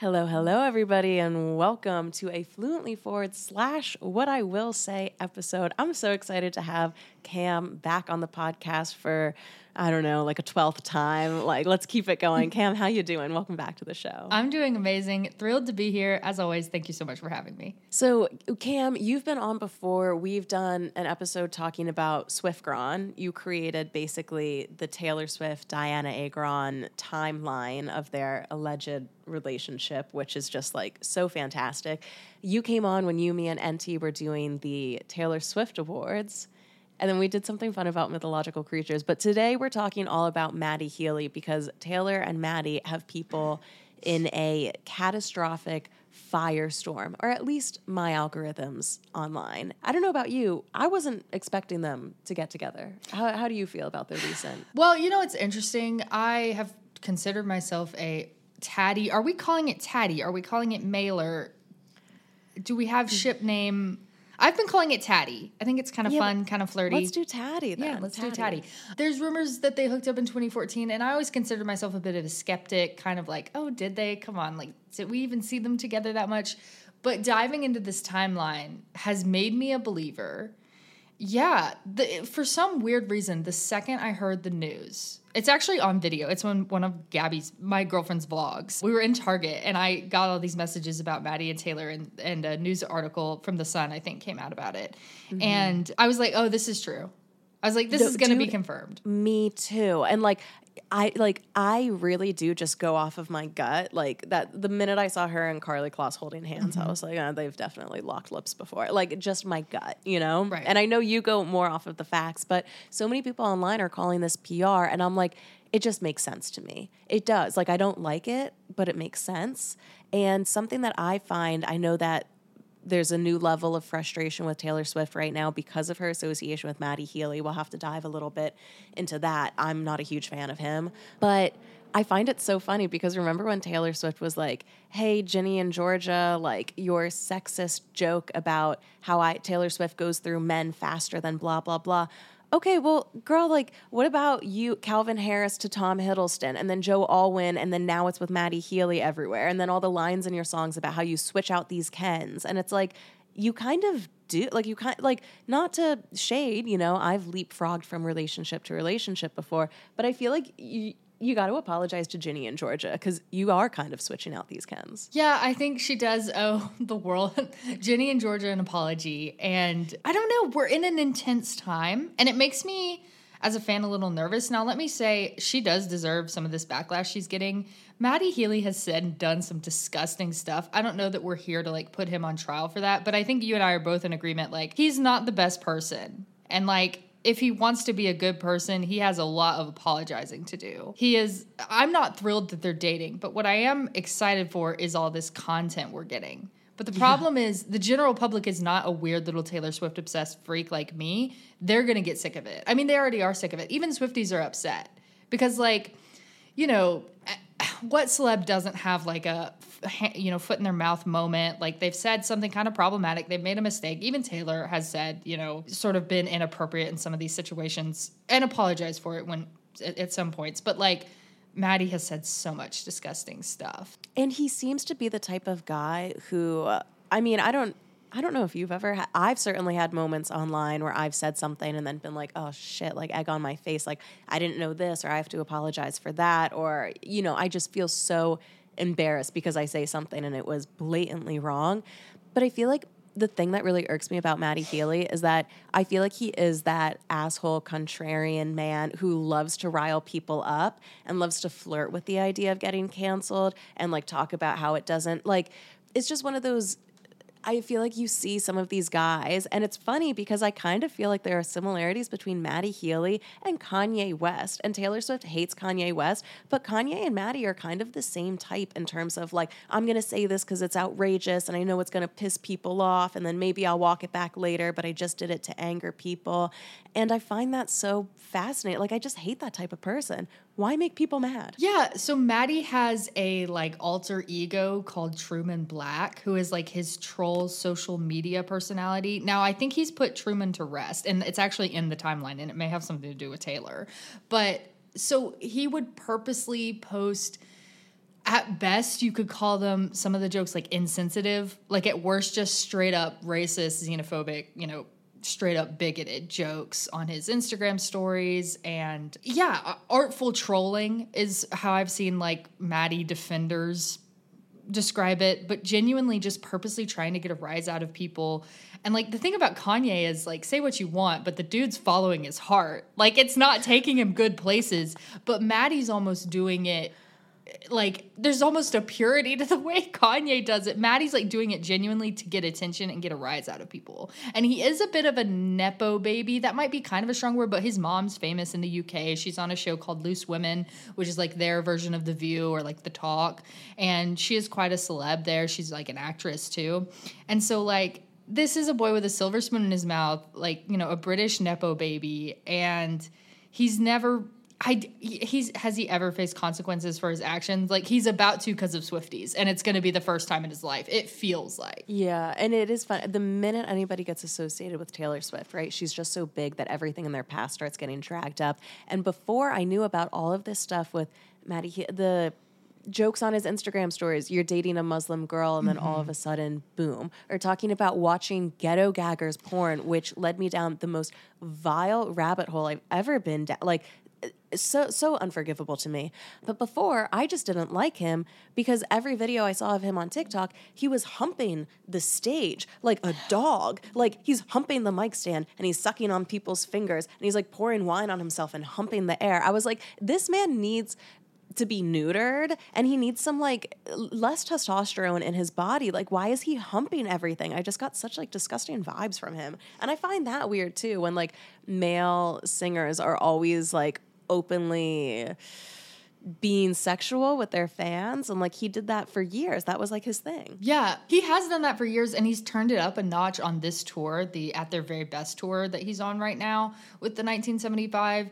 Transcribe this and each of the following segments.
Hello, hello, everybody, and welcome to a Fluently Forward slash What I Will Say episode. I'm so excited to have Cam back on the podcast for I don't know, like a twelfth time. Like, let's keep it going. Cam, how you doing? Welcome back to the show. I'm doing amazing. Thrilled to be here. As always, thank you so much for having me. So, Cam, you've been on before. We've done an episode talking about Swiftgron. You created basically the Taylor Swift Dianna Agron timeline of their alleged relationship, which is just like so fantastic. You came on when you, me, and NT were doing the Taylor Swift Awards. And then we did something fun about mythological creatures. But today we're talking all about Matty Healy because Taylor and Matty have people in a catastrophic firestorm, or at least my algorithms online. I don't know about you. I wasn't expecting them to get together. How, how do you feel about their recent? Well, you know, it's interesting. I have considered myself a tatty. Are we calling it tatty? Are we calling it mailer? Do we have hmm. ship name? I've been calling it Tatty. I think it's kind of Yeah, fun, kind of flirty. Let's do Tatty then. yeah, let's do Tatty. There's rumors that they hooked up in 2014, and I always considered myself a bit of a skeptic, kind of like, oh, did they? Come on, like, did we even see them together that much? But diving into this timeline has made me a believer. Yeah, the, for some weird reason, the second I heard the news, it's actually on video. It's on one of Gabby's, my girlfriend's vlogs. We were in Target and I got all these messages about Matty and Taylor, and, and a news article from The Sun, I think, came out about it. Mm-hmm. And I was like, oh, this is true. I was like, this No, is going to be confirmed. Me too. And like I like I really do just go off of my gut. Like that the minute I saw her and Karlie Kloss holding hands, Mm-hmm. I was like, oh, they've definitely locked lips before. Like just my gut, you know? Right. And I know you go more off of the facts, but so many people online are calling this PR and I'm like, it just makes sense to me. It does. Like I don't like it, but it makes sense. And something that I find, I know that there's a new level of frustration with Taylor Swift right now because of her association with Matty Healy. We'll have to dive a little bit into that. I'm not a huge fan of him, but I find it so funny because remember when Taylor Swift was like, "Hey, Ginny and Georgia, like your sexist joke about how I Taylor Swift goes through men faster than blah blah blah." Okay, well, girl, like, what about you, Calvin Harris to Tom Hiddleston, and then Joe Alwyn, and then now it's with Matty Healy everywhere, and then all the lines in your songs about how you switch out these Kens, and it's like, you kind of do, like, you kind, like, not to shade, you know, I've leapfrogged from relationship to relationship before, but I feel like you, you got to apologize to Ginny and Georgia because you are kind of switching out these Kens. Yeah, I think she does owe the world, Ginny and Georgia, an apology. And I don't know, we're in an intense time, and it makes me, as a fan, a little nervous. Now, let me say, she does deserve some of this backlash she's getting. Matty Healy has said and done some disgusting stuff. I don't know that we're here to like put him on trial for that, but I think you and I are both in agreement. Like, he's not the best person. And like, if he wants to be a good person, he has a lot of apologizing to do. He is, I'm not thrilled that they're dating, but what I am excited for is all this content we're getting. But the problem is, the general public is not a weird little Taylor Swift obsessed freak like me. They're gonna get sick of it. I mean, they already are sick of it. Even Swifties are upset because, like, you know, what celeb doesn't have like a you know foot in their mouth moment? Like they've said something kind of problematic. They've made a mistake. Even taylor has said you know sort of been inappropriate in some of these situations and apologized for it when at, at some points. But like matty has said so much disgusting stuff. And he seems to be the type of guy who, I mean, I don't. I don't know if you've ever had, I've certainly had moments online where I've said something and then been like, oh shit, like egg on my face. Like, I didn't know this, or I have to apologize for that. Or, you know, I just feel so embarrassed because I say something and it was blatantly wrong. But I feel like the thing that really irks me about Matty Healy is that I feel like he is that asshole contrarian man who loves to rile people up and loves to flirt with the idea of getting canceled and like talk about how it doesn't like it's just one of those I feel like you see some of these guys, and it's funny because I kind of feel like there are similarities between Matty Healy and Kanye West. And Taylor Swift hates Kanye West, but Kanye and Matty are kind of the same type in terms of like, I'm going to say this because it's outrageous and I know it's going to piss people off, and then maybe I'll walk it back later, but I just did it to anger people. And I find that so fascinating. Like, I just hate that type of person. Why make people mad? Yeah, so Matty has a like alter ego called Truman Black, who is like his troll social media personality. Now, I think he's put Truman to rest, and it's actually in the timeline, and it may have something to do with Taylor. But so he would purposely post at best you could call them some of the jokes like insensitive like at worst just straight up racist xenophobic you know straight up bigoted jokes on his instagram stories and yeah artful trolling is how i've seen like matty defenders describe it but genuinely just purposely trying to get a rise out of people and like the thing about Kanye is like say what you want, but the dude's following his heart. Like it's not taking him good places, but Matty's almost doing it like there's almost a purity to the way Kanye does it. Matty's like doing it genuinely to get attention and get a rise out of people. And he is a bit of a nepo baby. That might be kind of a strong word, but his mom's famous in the UK. She's on a show called Loose Women, which is like their version of The View or like The Talk. And she is quite a celeb there. She's like an actress too. And so like this is a boy with a silver spoon in his mouth, like, you know, a British nepo baby and he's never I he's has he ever faced consequences for his actions? Like he's about to because of Swifties, and it's going to be the first time in his life. It feels like. Yeah, and it is fun. The minute anybody gets associated with Taylor Swift, right? She's just so big that everything in their past starts getting dragged up. And before I knew about all of this stuff with Matty, the jokes on his Instagram stories, you're dating a Muslim girl, and then mm-hmm. all of a sudden, boom. Or talking about watching ghetto gaggers porn, which led me down the most vile rabbit hole I've ever been down. Like so so unforgivable to me. But before, I just didn't like him because every video I saw of him on TikTok, he was humping the stage like a dog. Like he's humping the mic stand and he's sucking on people's fingers and he's like pouring wine on himself and humping the air. I was like, this man needs to be neutered and he needs some like less testosterone in his body like why is he humping everything i just got such like disgusting vibes from him and i find that weird too when like male singers are always like openly being sexual with their fans and like he did that for years. That was like his thing. Yeah he has done that for years and he's turned it up a notch on this tour the at their very best tour that he's on right now with the 1975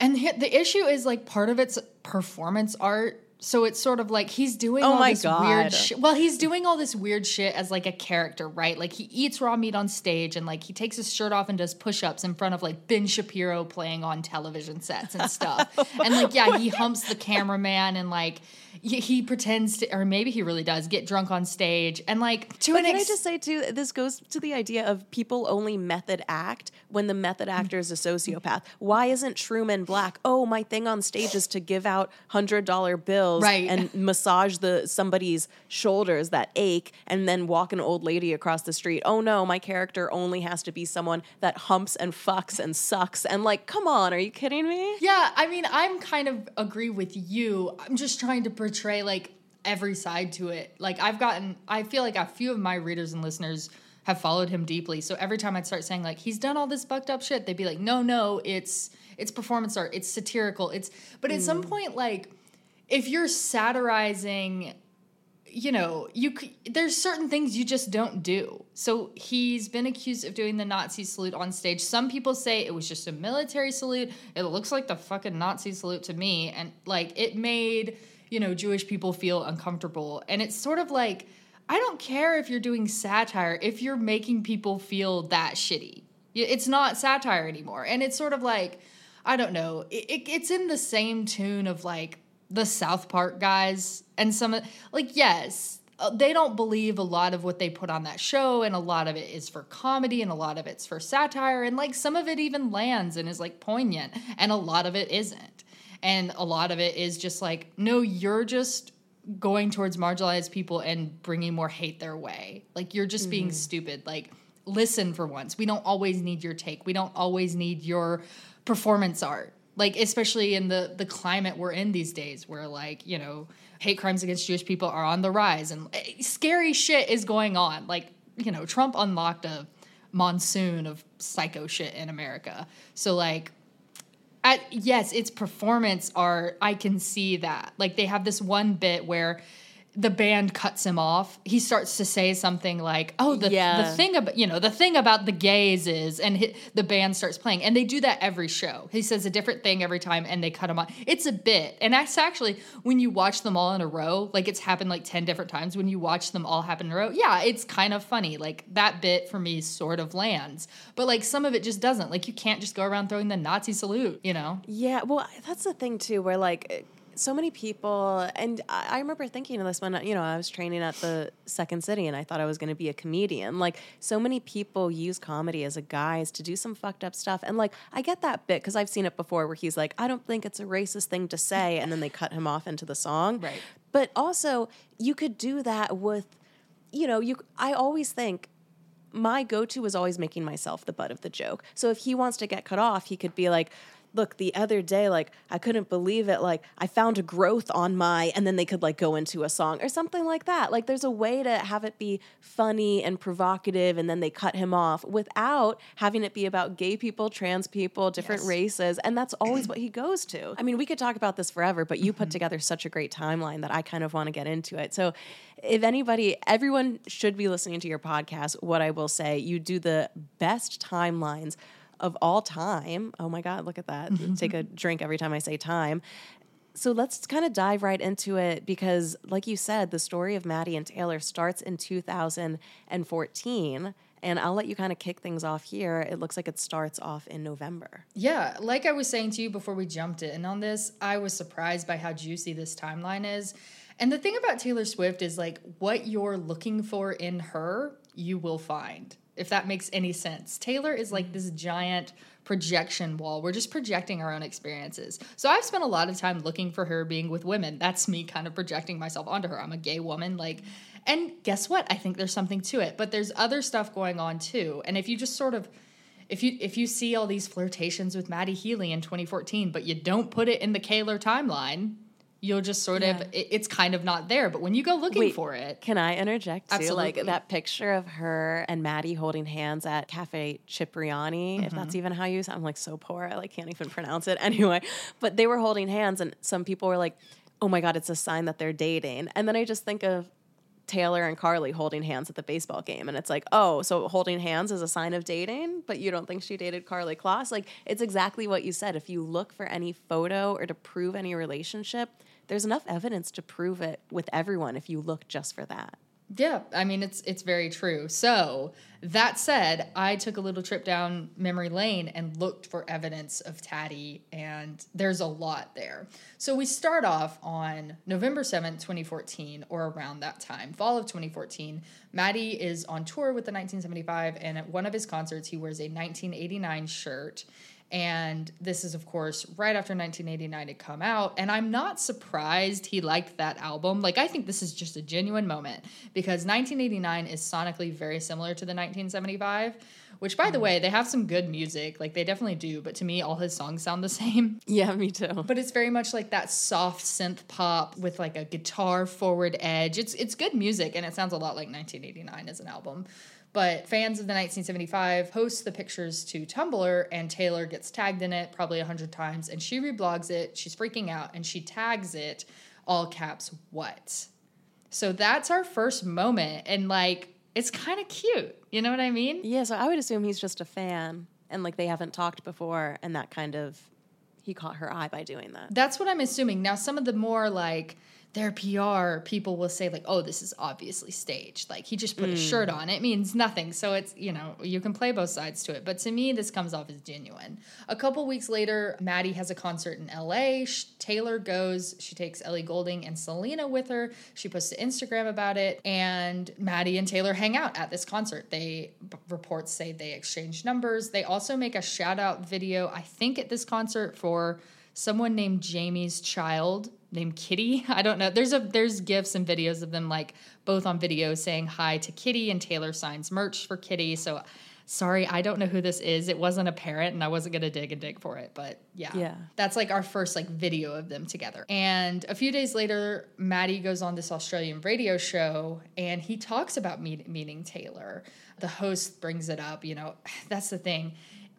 and the issue is like part of it's performance art so it's sort of like he's doing oh all this God. weird shit. Well, he's doing all this weird shit as like a character, right? Like he eats raw meat on stage and like he takes his shirt off and does push-ups in front of like Ben Shapiro playing on television sets and stuff. and like yeah, he humps the cameraman and like he, pretends to or maybe he really does get drunk on stage and like to but an can ex- I just say too this goes to the idea of people only method act when the method mm-hmm. actor is a sociopath. Why isn't Truman Black? Oh, my thing on stage is to give out $100 bills right. and massage the somebody's shoulders that ache and then walk an old lady across the street. Oh no, my character only has to be someone that humps and fucks and sucks. And like, come on, are you kidding me? Yeah, I mean, I'm kind of agree with you. I'm just trying to portray like every side to it. Like I've gotten I feel like a few of my readers and listeners have followed him deeply. So every time I'd start saying like he's done all this fucked up shit, they'd be like, "No, no, it's it's performance art. It's satirical. It's but at some mm. point like if you're satirizing you know you there's certain things you just don't do so he's been accused of doing the nazi salute on stage some people say it was just a military salute it looks like the fucking nazi salute to me and like it made you know jewish people feel uncomfortable. And it's sort of like i don't care if you're doing satire if you're making people feel that shitty. It's not satire anymore. And it's sort of like i don't know. It, it, it's in the same tune of like the South Park guys and some like yes, uh, they don't believe a lot of what they put on that show and a lot of it is for comedy and a lot of it's for satire and like some of it even lands and is like poignant and a lot of it isn't. And a lot of it is just like no, you're just going towards marginalized people and bringing more hate their way. Like you're just mm-hmm. being stupid. Like listen for once. We don't always need your take. We don't always need your performance art like especially in the the climate we're in these days where like you know hate crimes against jewish people are on the rise and eh, scary shit is going on like you know trump unlocked a monsoon of psycho shit in america so like at, yes it's performance art. I can see that. Like they have this one bit where the band cuts him off. He starts to say something like, "Oh, the yeah. the thing about you know the thing about the gays is," and he, the band starts playing, and they do that every show. He says a different thing every time, and they cut him off. It's a bit, and that's actually when you watch them all in a row, like it's happened like ten different times. When you watch them all happen in a row, yeah, it's kind of funny. Like that bit for me sort of lands, but like some of it just doesn't. Like you can't just go around throwing the Nazi salute, you know? Yeah, well, that's the thing too, where like so many people, and I, I remember thinking of this when you know I was training at the Second City, and I thought I was going to be a comedian. Like so many people use comedy as a guise to do some fucked up stuff, and like I get that bit because I've seen it before, where he's like, "I don't think it's a racist thing to say," and then they cut him off into the song. Right. But also, you could do that with, you know, you. I always think my go-to is always making myself the butt of the joke. So if he wants to get cut off, he could be like, look, the other day, like, I couldn't believe it. Like, I found a growth on my, and then they could like go into a song or something like that. Like, there's a way to have it be funny and provocative, and then they cut him off without having it be about gay people, trans people, different Yes. races. And that's always what he goes to. I mean, we could talk about this forever, but you put Mm-hmm. together such a great timeline that I kind of want to get into it. So, if anybody, everyone should be listening to your podcast. What I will say, you do the best timelines of all time. Oh my God, look at that. Mm-hmm. Take a drink every time I say time. So let's kind of dive right into it because, like you said, the story of Matty and Taylor starts in 2014. And I'll let you kind of kick things off here. It looks like it starts off in November. Yeah, like I was saying to you before we jumped in on this, I was surprised by how juicy this timeline is. And the thing about Taylor Swift is like what you're looking for in her, you will find. If that makes any sense. Taylor is like this giant projection wall. We're just projecting our own experiences. So I've spent a lot of time looking for her being with women. That's me kind of projecting myself onto her. I'm a gay woman like and guess what? I think there's something to it. But there's other stuff going on too. And if you just sort of if you if you see all these flirtations with Matty Healy in 2014, but you don't put it in the Kaylor timeline, you'll just sort of it, it's kind of not there. But when you go looking Wait, for it, Can I interject too? Absolutely. Like that picture of her and Matty holding hands at Cafe Cipriani, if Mm-hmm. that's even how you I'm like so poor, I like can't even pronounce it anyway. But they were holding hands and some people were like, Oh my god, it's a sign that they're dating. And then I just think of Taylor and Karlie holding hands at the baseball game. And it's like, oh, so holding hands is a sign of dating, but you don't think she dated Karlie Kloss? Like, it's exactly what you said. If you look for any photo or to prove any relationship, there's enough evidence to prove it with everyone if you look just for that. Yeah, I mean it's it's very true. So that said, I took a little trip down memory lane and looked for evidence of Tatty, and there's a lot there. So we start off on November seventh, twenty fourteen, or around that time, fall of twenty fourteen. Matty is on tour with the nineteen seventy five, and at one of his concerts, he wears a nineteen eighty nine shirt. And this is, of course, right after 1989 had come out. And I'm not surprised he liked that album. Like, I think this is just a genuine moment because 1989 is sonically very similar to the 1975, which, by the mm. way, they have some good music. Like, they definitely do. But to me, all his songs sound the same. Yeah, me too. But it's very much like that soft synth pop with like a guitar forward edge. It's it's good music and it sounds a lot like 1989 as an album. But fans of the 1975 post the pictures to Tumblr and Taylor gets tagged in it probably a hundred times and she reblogs it. She's freaking out and she tags it all caps what. So that's our first moment and like it's kind of cute. You know what I mean? Yeah, so I would assume he's just a fan and like they haven't talked before and that kind of he caught her eye by doing that. That's what I'm assuming. Now, some of the more like their PR people will say, like, oh, this is obviously staged. Like, he just put a shirt mm. on. It means nothing. So it's, you know, you can play both sides to it. But to me, this comes off as genuine. A couple weeks later, Matty has a concert in LA. Sh- Taylor goes. She takes Ellie Goulding and Selena with her. She posts to Instagram about it. And Matty and Taylor hang out at this concert. They reports say they exchange numbers. They also make a shout out video, I think, at this concert for someone named Jamie's child named Kitty. I don't know. There's a there's gifs and videos of them like both on video saying hi to Kitty and Taylor signs merch for Kitty. So sorry, I don't know who this is. It wasn't apparent and I wasn't gonna dig and dig for it, but yeah. Yeah. That's like our first like video of them together. And a few days later, Matty goes on this Australian radio show and he talks about meet, meeting Taylor. The host brings it up, you know, that's the thing.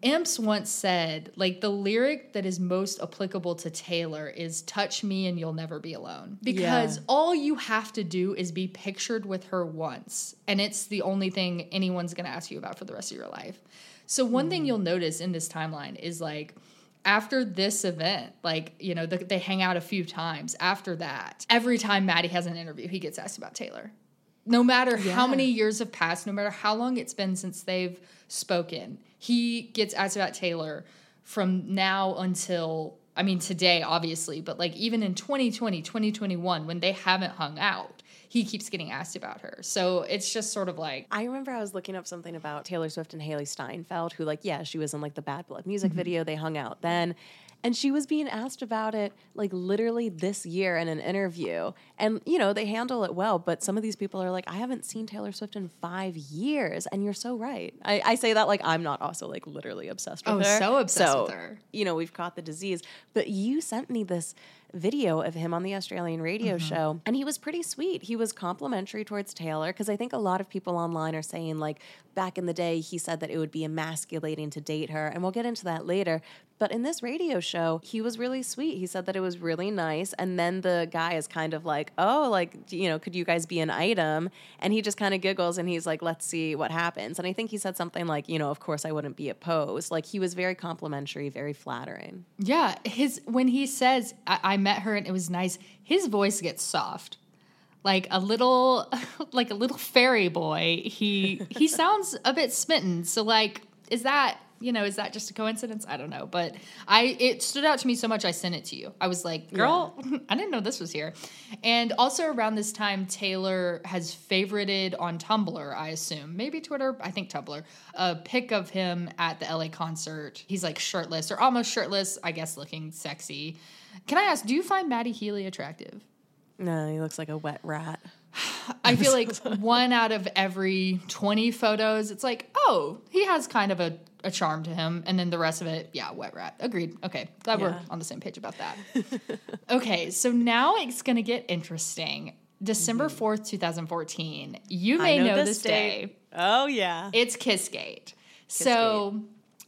Imps once said, like, the lyric that is most applicable to Taylor is touch me and you'll never be alone. Because Yeah. all you have to do is be pictured with her once. And it's the only thing anyone's going to ask you about for the rest of your life. So, one thing hmm. you'll notice in this timeline is like, after this event, like, you know, the, they hang out a few times. After that, every time Matty has an interview, he gets asked about Taylor. No matter how many years have passed, no matter how long it's been since they've spoken, he gets asked about Taylor from now until I mean, today, obviously, but like even in 2020, 2021, when they haven't hung out, he keeps getting asked about her. So it's just sort of like. I remember I was looking up something about Taylor Swift and Hailee Steinfeld, who, like, yeah, she was in like the Bad Blood music mm-hmm. video. They hung out then. And she was being asked about it like literally this year in an interview. And, you know, they handle it well, but some of these people are like, I haven't seen Taylor Swift in five years. And you're so right. I, I say that like I'm not also like literally obsessed with oh, her. so obsessed so, with her. You know, we've caught the disease. But you sent me this video of him on the Australian radio mm-hmm. show, and he was pretty sweet. He was complimentary towards Taylor because I think a lot of people online are saying, like, back in the day, he said that it would be emasculating to date her, and we'll get into that later. But in this radio show, he was really sweet. He said that it was really nice. And then the guy is kind of like, oh, like, you know, could you guys be an item? And he just kind of giggles and he's like, let's see what happens. And I think he said something like, you know, of course I wouldn't be opposed. Like he was very complimentary, very flattering. Yeah. His, when he says, I, I met her and it was nice, his voice gets soft like a little like a little fairy boy he he sounds a bit smitten so like is that you know, is that just a coincidence? I don't know. But I it stood out to me so much I sent it to you. I was like, girl, yeah. I didn't know this was here. And also around this time, Taylor has favorited on Tumblr, I assume. Maybe Twitter, I think Tumblr, a pic of him at the LA concert. He's like shirtless or almost shirtless, I guess looking sexy. Can I ask, do you find Matty Healy attractive? No, he looks like a wet rat. I feel like one out of every 20 photos, it's like, oh, he has kind of a, a charm to him. And then the rest of it, yeah, wet rat. Agreed. Okay. Glad yeah. we're on the same page about that. okay. So now it's going to get interesting. December 4th, mm-hmm. 2014. You may know, know, this day. day. Oh, yeah. It's Kissgate. Kiss so.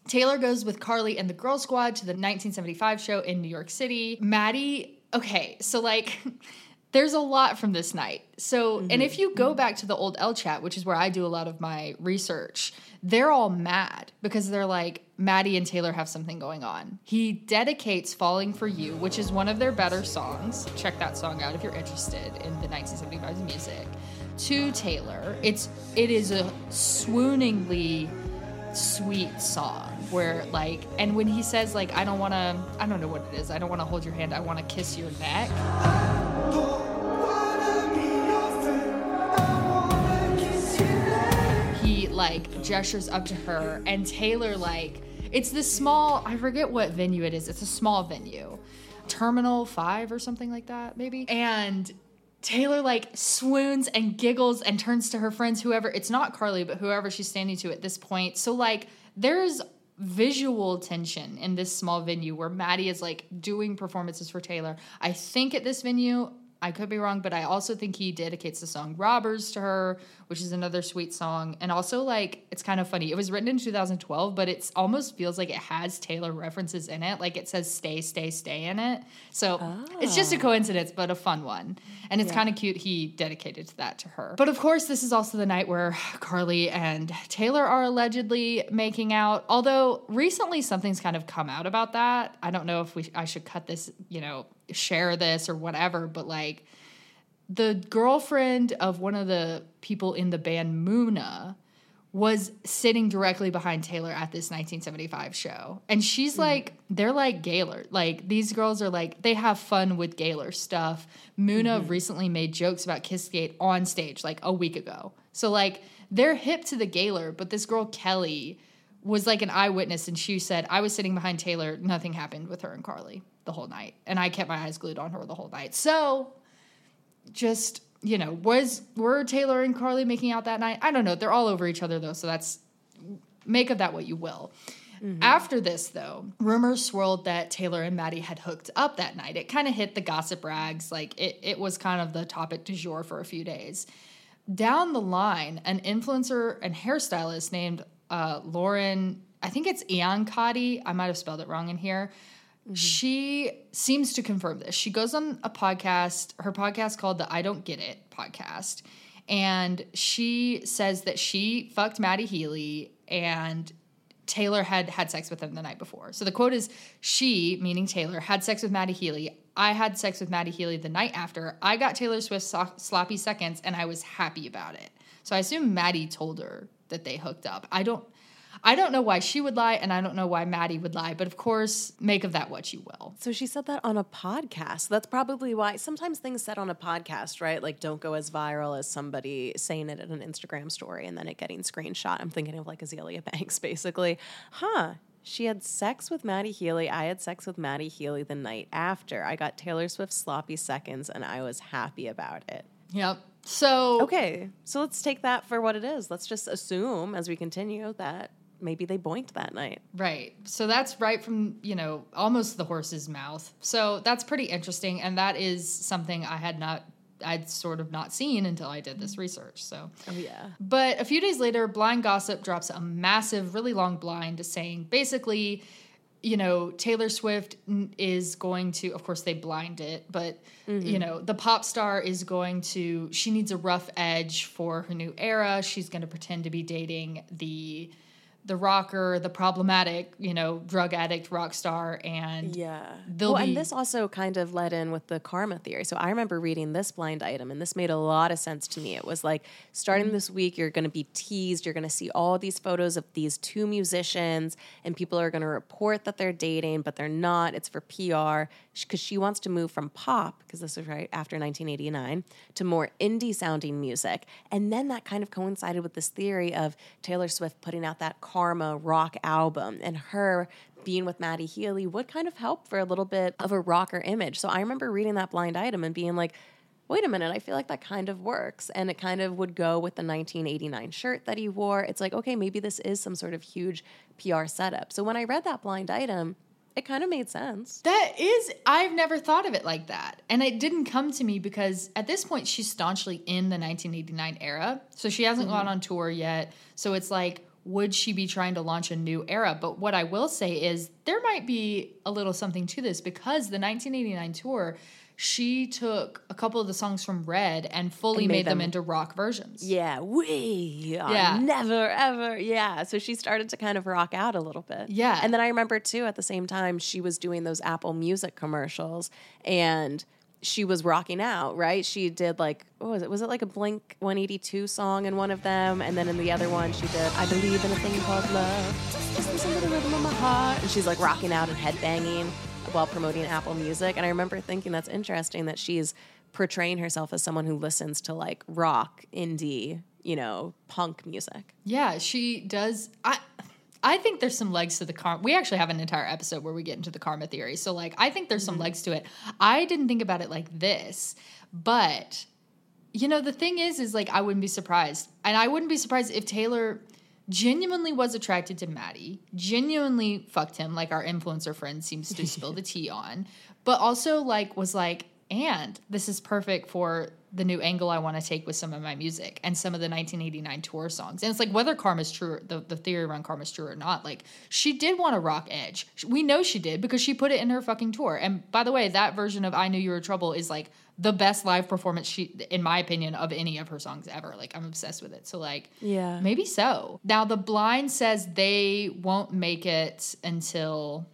Taylor goes with Karlie and the Girl Squad to the 1975 show in New York City. Matty, okay, so like there's a lot from this night. So, mm-hmm. and if you go back to the old L chat, which is where I do a lot of my research, they're all mad because they're like, Matty and Taylor have something going on. He dedicates Falling for You, which is one of their better songs. Check that song out if you're interested in the 1975 music. To Taylor. It's it is a swooningly sweet song where like and when he says like I don't want to I don't know what it is. I don't want to hold your hand. I want to kiss your neck he like gestures up to her and Taylor like it's this small I forget what venue it is. It's a small venue. Terminal 5 or something like that maybe. And Taylor like swoons and giggles and turns to her friends whoever it's not Karlie but whoever she's standing to at this point. So like there's visual tension in this small venue where Matty is like doing performances for Taylor. I think at this venue I could be wrong, but I also think he dedicates the song Robbers to her, which is another sweet song. And also, like, it's kind of funny. It was written in 2012, but it almost feels like it has Taylor references in it. Like, it says stay, stay, stay in it. So oh. it's just a oh. coincidence, but a fun one. And it's yeah. kind of cute he dedicated that to her. But of course, this is also the night where Karlie and Taylor are allegedly making out. Although recently something's kind of come out about that. I don't know if we I should cut this, you know, share this or whatever, but like the girlfriend of one of the people in the band Muna was sitting directly behind Taylor at this 1975 show. And she's mm. like, they're like Gaylor. Like, these girls are like, they have fun with Gaylor stuff. Muna mm-hmm. recently made jokes about Kissgate on stage like a week ago. So, like, they're hip to the Gaylor, but this girl, Kelly, was like an eyewitness and she said, I was sitting behind Taylor. Nothing happened with her and Karlie the whole night. And I kept my eyes glued on her the whole night. So just, you know, was were Taylor and Karlie making out that night? I don't know. They're all over each other though, so that's make of that what you will. Mm-hmm. After this, though, rumors swirled that Taylor and Matty had hooked up that night. It kind of hit the gossip rags. Like it, it was kind of the topic du jour for a few days. Down the line, an influencer and hairstylist named uh, Lauren, I think it's Iancotti, I might have spelled it wrong in here, Mm-hmm. She seems to confirm this. She goes on a podcast, her podcast called the I Don't Get It podcast. And she says that she fucked Matty Healy and Taylor had had sex with him the night before. So the quote is She, meaning Taylor, had sex with Matty Healy. I had sex with Matty Healy the night after. I got Taylor Swift so- sloppy seconds and I was happy about it. So I assume Matty told her that they hooked up. I don't I don't know why she would lie, and I don't know why Matty would lie, but of course, make of that what you will. So she said that on a podcast. That's probably why sometimes things said on a podcast, right? Like don't go as viral as somebody saying it in an Instagram story and then it getting screenshot. I'm thinking of like Azealia Banks, basically. Huh. She had sex with Matty Healy. I had sex with Matty Healy the night after. I got Taylor Swift's sloppy seconds and I was happy about it. Yep. So Okay, so let's take that for what it is. Let's just assume as we continue that maybe they boinked that night. Right. So that's right from, you know, almost the horse's mouth. So that's pretty interesting. And that is something I had not, I'd sort of not seen until I did this research. So, Oh yeah. but a few days later, Blind Gossip drops a massive, really long blind saying basically, you know, Taylor Swift is going to, of course, they blind it, but, mm-hmm. you know, the pop star is going to, she needs a rough edge for her new era. She's going to pretend to be dating the, the rocker, the problematic, you know, drug addict rock star, and Yeah. Well, be- and this also kind of led in with the karma theory. So I remember reading this blind item, and this made a lot of sense to me. It was like, starting this week, you're going to be teased. You're going to see all these photos of these two musicians, and people are going to report that they're dating, but they're not. It's for PR because she wants to move from pop, because this was right after 1989, to more indie sounding music. And then that kind of coincided with this theory of Taylor Swift putting out that Karma rock album and her being with Matty Healy would kind of help for a little bit of a rocker image. So I remember reading that blind item and being like, wait a minute, I feel like that kind of works. And it kind of would go with the 1989 shirt that he wore. It's like, okay, maybe this is some sort of huge PR setup. So when I read that blind item, it kind of made sense. that is, I've never thought of it like that. And it didn't come to me because at this point, she's staunchly in the 1989 era. So she hasn't gone mm-hmm. on tour yet. So it's like, would she be trying to launch a new era? But what I will say is there might be a little something to this because the 1989 tour, she took a couple of the songs from Red and fully And made, made them, them- into rock versions. Yeah, we are Yeah. never ever. Yeah. So she started to kind of rock out a little bit. Yeah. And then I remember too, at the same time, she was doing those Apple Music commercials and she was rocking out, right? She did like, what was it? Was it like a Blink 182 song in one of them? And then in the other one, she did, I believe in a thing called love. Just listen to the rhythm of my heart. And she's like rocking out and headbanging while promoting Apple Music. And I remember thinking that's interesting that she's portraying herself as someone who listens to like rock, indie, you know, punk music. Yeah, she does. I I think there's some legs to the karma. We actually have an entire episode where we get into the karma theory. So like, I think there's some mm-hmm. legs to it. I didn't think about it like this, but you know, the thing is, is like I wouldn't be surprised, and I wouldn't be surprised if Taylor genuinely was attracted to Matty, genuinely fucked him, like our influencer friend seems to spill the tea on, but also like was like, and this is perfect for the new angle I want to take with some of my music and some of the 1989 tour songs. And it's like whether karma's true, the, the theory around karma's true or not, like she did want a rock edge. We know she did because she put it in her fucking tour. And by the way, that version of I Knew You Were Trouble is like the best live performance she, in my opinion, of any of her songs ever. Like I'm obsessed with it. So like, Yeah. maybe so. Now the blind says they won't make it until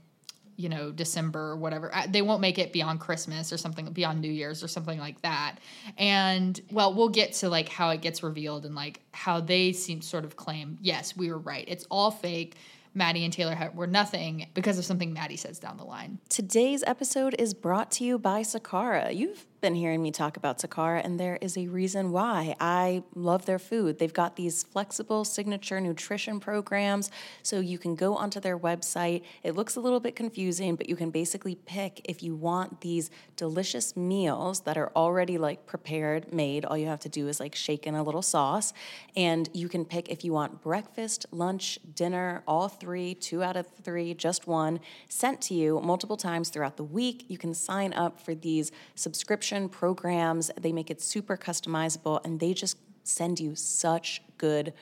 you know December or whatever. Uh, They won't make it beyond Christmas or something beyond New Year's or something like that. And well, we'll get to like how it gets revealed and like how they seem sort of claim, yes, we were right. It's all fake. Matty and Taylor were nothing because of something Matty says down the line. Today's episode is brought to you by Sakara. You've been hearing me talk about Sakara, and there is a reason why. I love their food. They've got these flexible signature nutrition programs, so you can go onto their website. It looks a little bit confusing, but you can basically pick if you want these delicious meals that are already like prepared, made. All you have to do is like shake in a little sauce, and you can pick if you want breakfast, lunch, dinner, all three, two out of three, just one, sent to you multiple times throughout the week. You can sign up for these subscription programs. They make it super customizable and they just send you such good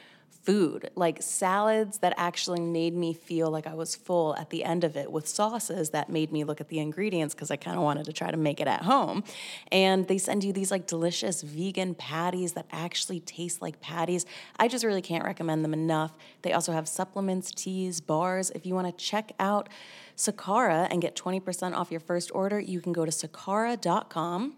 food, like salads that actually made me feel like I was full at the end of it, with sauces that made me look at the ingredients because I kind of wanted to try to make it at home. And they send you these like delicious vegan patties that actually taste like patties. I just really can't recommend them enough. They also have supplements, teas, bars. If you want to check out Sakara and get 20% off your first order, you can go to sakara.com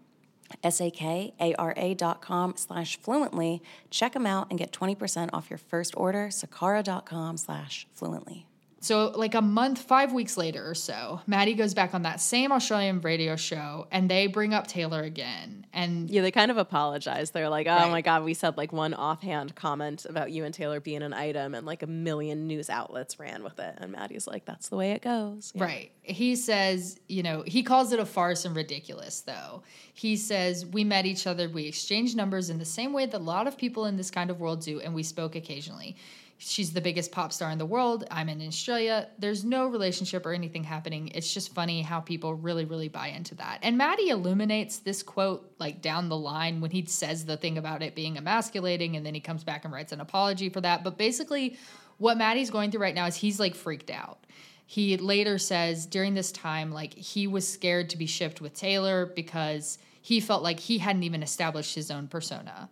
S-A-K-A-R-A dot com slash fluently. Check them out and get 20% off your first order. Sakara.com slash fluently. So, like a month, five weeks later or so, Matty goes back on that same Australian radio show and they bring up Taylor again. And Yeah, they kind of apologize. They're like, oh Right. my God, we said like one offhand comment about you and Taylor being an item, and like a million news outlets ran with it. And Matty's like, that's the way it goes. Yeah. Right. He says, you know, he calls it a farce and ridiculous, though. He says, We met each other, we exchanged numbers in the same way that a lot of people in this kind of world do, and we spoke occasionally. She's the biggest pop star in the world. I'm in Australia. There's no relationship or anything happening. It's just funny how people really, really buy into that. And Matty illuminates this quote like down the line when he says the thing about it being emasculating, and then he comes back and writes an apology for that. But basically, what Matty's going through right now is he's like freaked out he later says during this time like he was scared to be shipped with taylor because he felt like he hadn't even established his own persona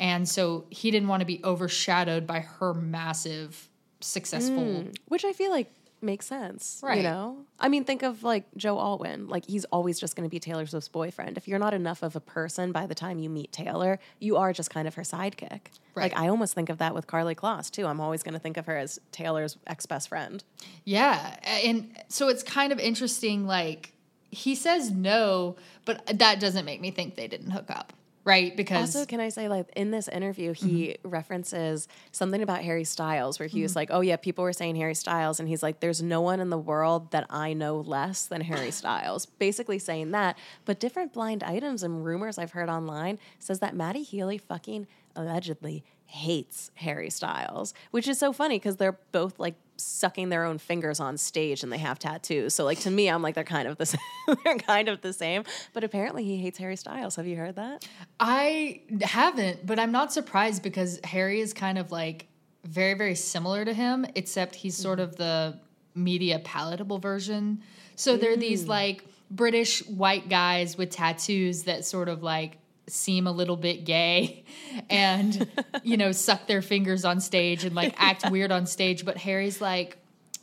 and so he didn't want to be overshadowed by her massive successful mm, Which I feel like makes sense. Right. You know? I mean, think of like Joe Alwyn. Like he's always just gonna be Taylor Swift's boyfriend. If you're not enough of a person by the time you meet Taylor, you are just kind of her sidekick. Right. Like I almost think of that with Karlie Kloss too. I'm always gonna think of her as Taylor's ex best friend. Yeah. And so it's kind of interesting. Like, he says no, but that doesn't make me think they didn't hook up, right? Because Also, can I say, like, in this interview, he mm-hmm. references something about Harry Styles, where he was mm-hmm. like, Oh, yeah, people were saying Harry Styles. And he's like, There's no one in the world that I know less than Harry Styles. Basically saying that. But different blind items and rumors I've heard online says that Matty Healy fucking allegedly hates Harry Styles, which is so funny because they're both like sucking their own fingers on stage and they have tattoos. So like to me, I'm like they're kind of the same. they're kind of the same. But apparently he hates Harry Styles. Have you heard that? I haven't, but I'm not surprised because Harry is kind of like very, very similar to him, except he's sort mm-hmm. of the media palatable version. So they're these mm. like British white guys with tattoos that sort of like seem a little bit gay and you know suck their fingers on stage and like act weird on stage but harry's like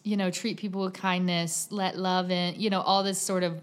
you know treat people with kindness let love in you know all this sort of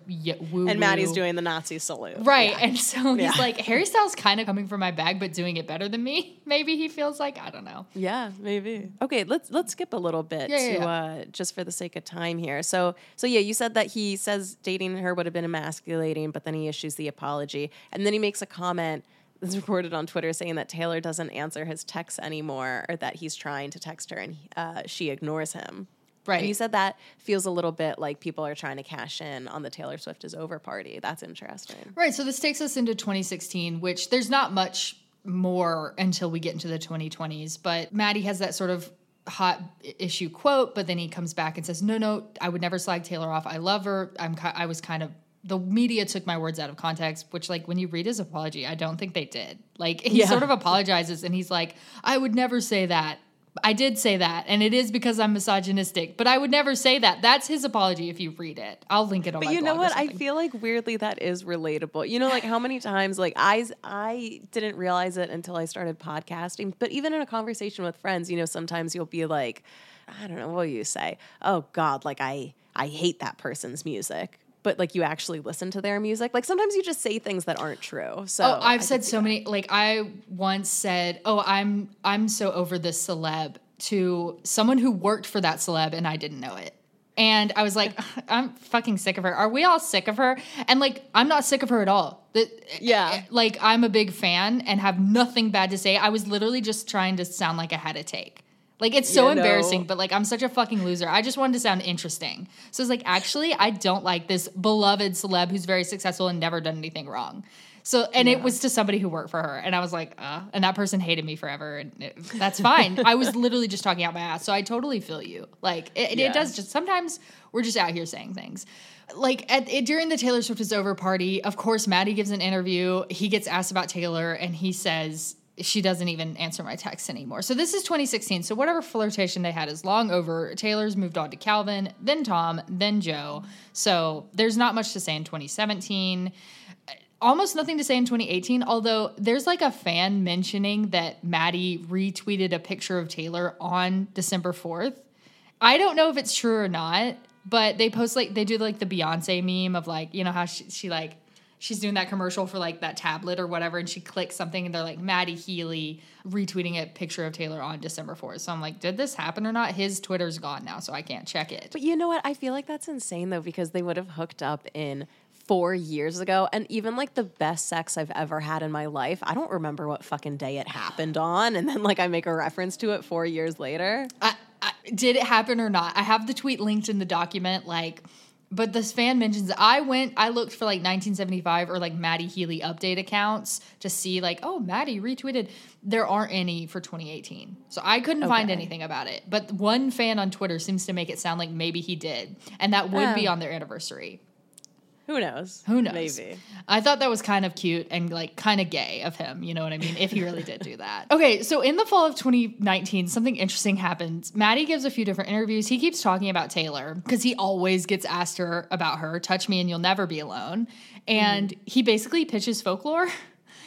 woo And Matty's doing the Nazi salute. Right. Yeah. And so he's Yeah. like, Harry Styles kind of coming from my bag, but doing it better than me. Maybe he feels like, I don't know. Yeah, maybe. Okay, let's let's skip a little bit Yeah, to uh just for the sake of time here. So so yeah, you said that he says dating her would have been emasculating, but then he issues the apology. And then he makes a comment that's reported on Twitter saying that Taylor doesn't answer his texts anymore or that he's trying to text her and uh, she ignores him. Right. And you said that feels a little bit like people are trying to cash in on the Taylor Swift is over party. That's interesting. Right. So this takes us into 2016, which there's not much more until we get into the 2020s. But Matty has that sort of hot issue quote, but then he comes back and says, "No, no, I would never slag Taylor off. I love her. I'm. I was kind of." The media took my words out of context, which, like, when you read his apology, I don't think they did. Like, he Yeah. sort of apologizes and he's like, I would never say that. I did say that, and it is because I'm misogynistic, but I would never say that. That's his apology if you read it. I'll link it on But you know what? I feel like weirdly that is relatable. You know, like how many times like I I didn't realize it until I started podcasting. But even in a conversation with friends, you know, sometimes you'll be like, I don't know, what you say? Oh God, like I I hate that person's music. But like you actually listen to their music. Like sometimes you just say things that aren't true. So Oh, I've I said so that. many. Like I once said, "Oh, I'm I'm so over this celeb." To someone who worked for that celeb, and I didn't know it. And I was like, I'm fucking sick of her. Are we all sick of her? And like, I'm not sick of her at all. That Yeah. like I'm a big fan and have nothing bad to say. I was literally just trying to sound like I had a take. Like it's so Yeah, no. embarrassing, but like I'm such a fucking loser. I just wanted to sound interesting. So it's like actually I don't like this beloved celeb who's very successful and never done anything wrong. So and it was to somebody who worked for her, and I was like, uh, and that person hated me forever, and it, that's fine. I was literally just talking out my ass, so I totally feel you. Like it, it- Yeah. it does just sometimes we're just out here saying things. Like at, it, during the Taylor Swift is over party, of course, Matty gives an interview. He gets asked about Taylor, and he says she doesn't even answer my texts anymore. So this is 2016. So whatever flirtation they had is long over. Taylor's moved on to Calvin, then Tom, then Joe. So there's not much to say in 2017 almost nothing to say in 2018 although there's like a fan mentioning that matty retweeted a picture of taylor on december 4th i don't know if it's true or not but they post like they do like the beyonce meme of like you know how she, she like she's doing that commercial for like that tablet or whatever, and she clicks something, and they're like Matty Healy retweeting a picture of Taylor on December fourth. So I'm like, did this happen or not? His Twitter's gone now, so I can't check it. But you know what? I feel like that's insane though because they would have hooked up in four years ago, and even like the best sex I've ever had in my life, I don't remember what fucking day it happened on, and then like I make a reference to it four years later. I, I, did it happen or not? I have the tweet linked in the document, like. But this fan mentions I went, I looked for like 1975 or like Matty Healy update accounts to see like, oh, Matty retweeted. There aren't any for 2018. So I couldn't find anything about it. But one fan on Twitter seems to make it sound like maybe he did. And that would be Oh. on their anniversary. Who knows? Who knows? Maybe. I thought that was kind of cute and like kind of gay of him, you know what I mean? If he really did do that. Okay, so in the fall of 2019, something interesting happened. Matty gives a few different interviews. He keeps talking about Taylor because he always gets asked her about her, touch me and you'll never be alone. Mm-hmm. And he basically pitches folklore.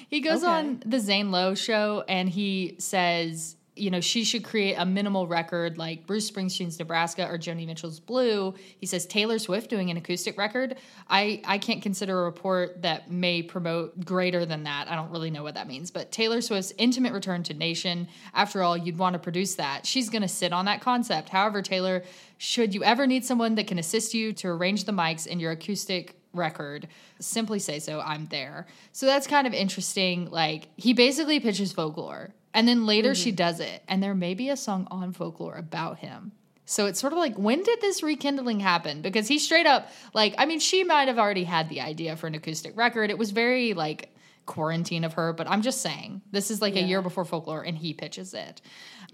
He goes Okay. on the Zane Lowe show and he says, you know, she should create a minimal record like Bruce Springsteen's Nebraska or Joni Mitchell's Blue. He says Taylor Swift doing an acoustic record. I, I can't consider a report that may promote greater than that. I don't really know what that means. But Taylor Swift's intimate return to Nation, after all, you'd want to produce that. She's going to sit on that concept. However, Taylor, should you ever need someone that can assist you to arrange the mics in your acoustic record simply say so i'm there so that's kind of interesting like he basically pitches folklore and then later she mm-hmm. does it and there may be a song on folklore about him. So it's sort of like when did this rekindling happen? Because he straight up like i mean she might have already had the idea for an acoustic record. It was very like quarantine of her but i'm just saying this is like a year before folklore and he pitches it.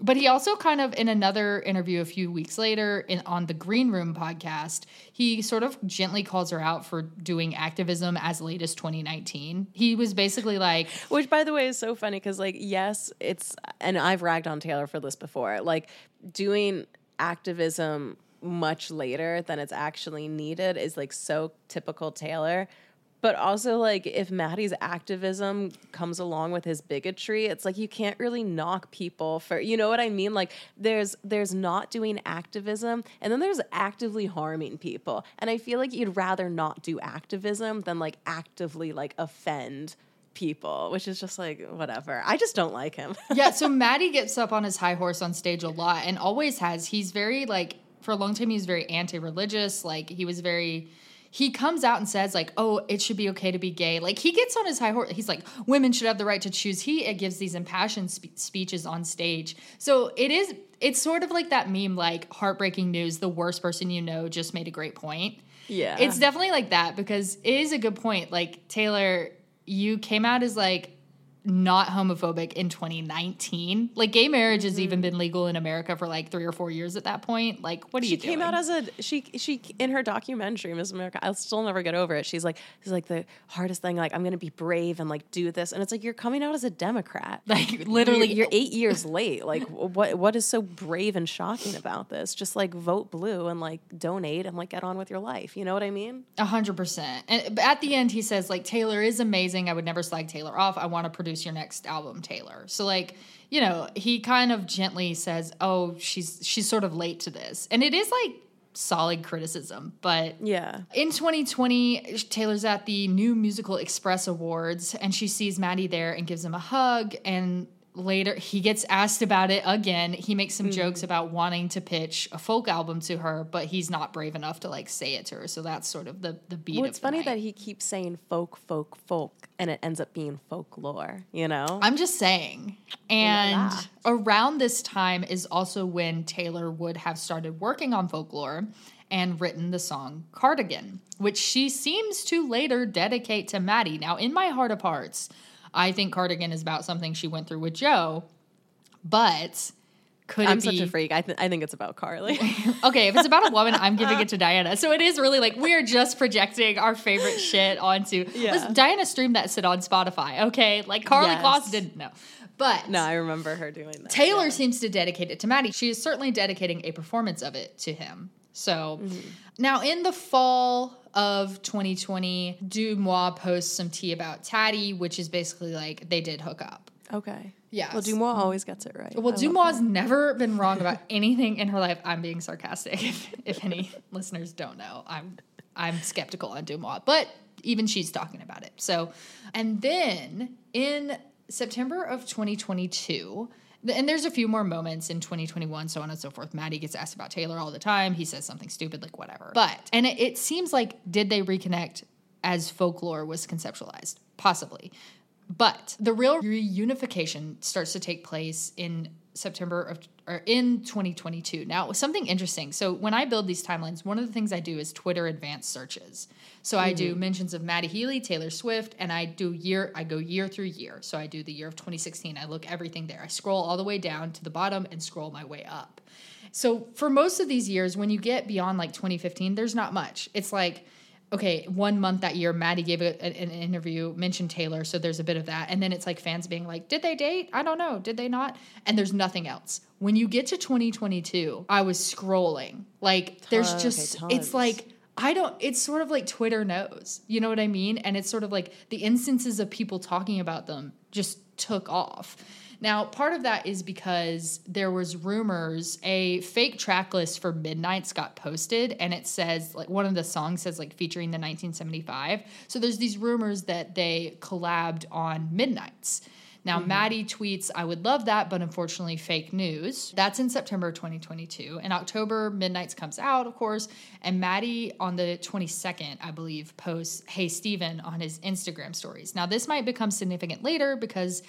But he also kind of in another interview a few weeks later in on the green room podcast he sort of gently calls her out for doing activism as late as 2019 he was basically like Which, by the way, is so funny because, like, yes, it's, and I've ragged on Taylor for this before, like, doing activism much later than it's actually needed is, like, so typical Taylor. But also, like, if Matty's activism comes along with his bigotry, it's like you can't really knock people for, you know what I mean? Like, there's there's not doing activism, and then there's actively harming people. And I feel like you'd rather not do activism than like actively like offend people, which is just like whatever. I just don't like him. yeah, so Matty gets up on his high horse on stage a lot and always has. He's very like for a long time he was very anti-religious. Like he was very he comes out and says like, "Oh, it should be okay to be gay." Like he gets on his high horse. He's like, "Women should have the right to choose." He gives these impassioned spe- speeches on stage. So it is it's sort of like that meme like heartbreaking news, the worst person you know just made a great point. yeah. It's definitely like that because it is a good point. Like Taylor, you came out as like not homophobic in 2019. Like gay marriage has even mm-hmm. been legal in America for like three or four years at that point. Like, what are she you She came out as a she she in her documentary Miss America. I'll still never get over it. She's like is like the hardest thing. Like I'm gonna be brave and like do this, and it's like you're coming out as a Democrat. like literally, you're, you're oh. eight years late. Like what what is so brave and shocking about this? Just like vote blue and like donate and like get on with your life. You know what I mean? A hundred percent. And at the end, he says like Taylor is amazing. I would never slag Taylor off. I want to produce your next album, Taylor. So like you know, he kind of gently says, "Oh, she's she's sort of late to this," and it is like solid criticism, but Yeah. in 2020, Taylor's at the New Musical Express Awards and she sees Matty there and gives him a hug. And later, he gets asked about it again. He makes some jokes mm. about wanting to pitch a folk album to her, but he's not brave enough to like say it to her. So that's sort of the, the beat Well, of it's funny night. that he keeps saying folk, folk, folk, and it ends up being folklore. You know? I'm just saying. And la. around this time is also when Taylor would have started working on folklore and written the song Cardigan, which she seems to later dedicate to Matty. Now, in my heart of hearts, I think Cardigan is about something she went through with Joe, but could I'm it be such a freak. I, th- I think it's about Karlie. okay, if it's about a woman, I'm giving it to Diana. So it is really like we are just projecting our favorite shit onto. Yeah. Listen, Diana streamed that shit on Spotify. Okay, like Karlie Yes. Kloss didn't know, but no, I remember her doing that. Taylor yeah. seems to dedicate it to Matty. She is certainly dedicating a performance of it to him. So mm-hmm. now in the fall of 2020, DeuxMoi posts some tea about Taddy, which is basically like they did hook up. Okay. Yeah. Well, DeuxMoi always gets it right. Well, I DeuxMoi never been wrong about anything in her life. I'm being sarcastic. If, if any listeners don't know, I'm I'm skeptical on DeuxMoi, but even she's talking about it. So, and then in September of 2022, th- and there's a few more moments in 2021, so on and so forth. Matty gets asked about Taylor all the time. He says something stupid, like whatever. But, and it, it seems like, did they reconnect as folklore was conceptualized? Possibly. But the real reunification starts to take place in September of or in 2022. Now, something interesting. So when I build these timelines, one of the things I do is Twitter advanced searches. So I do mm-hmm. mentions of Matty Healy, Taylor Swift, and I do year I go year through year. So I do the year of 2016. I look everything there. I scroll all the way down to the bottom and scroll my way up. So for most of these years, when you get beyond like 2015, there's not much. It's like okay, one month that year, Matty gave a, an interview, mentioned Taylor, so there's a bit of that. And then it's like fans being like, did they date? I don't know. Did they not? And there's nothing else. When you get to 2022, I was scrolling. Like, there's just, okay, it's like, I don't, it's sort of like Twitter knows. You know what I mean? And it's sort of like the instances of people talking about them just took off. Now, part of that is because there was rumors a fake track list for Midnights got posted and it says like one of the songs says like featuring the 1975. So there's these rumors that they collabed on Midnights. Now, mm-hmm. Matty tweets, I would love that, but unfortunately, fake news. That's in September 2022. In October, Midnights comes out, of course, and Matty on the 22nd, I believe, posts, Hey, Steven, on his Instagram stories. Now, this might become significant later because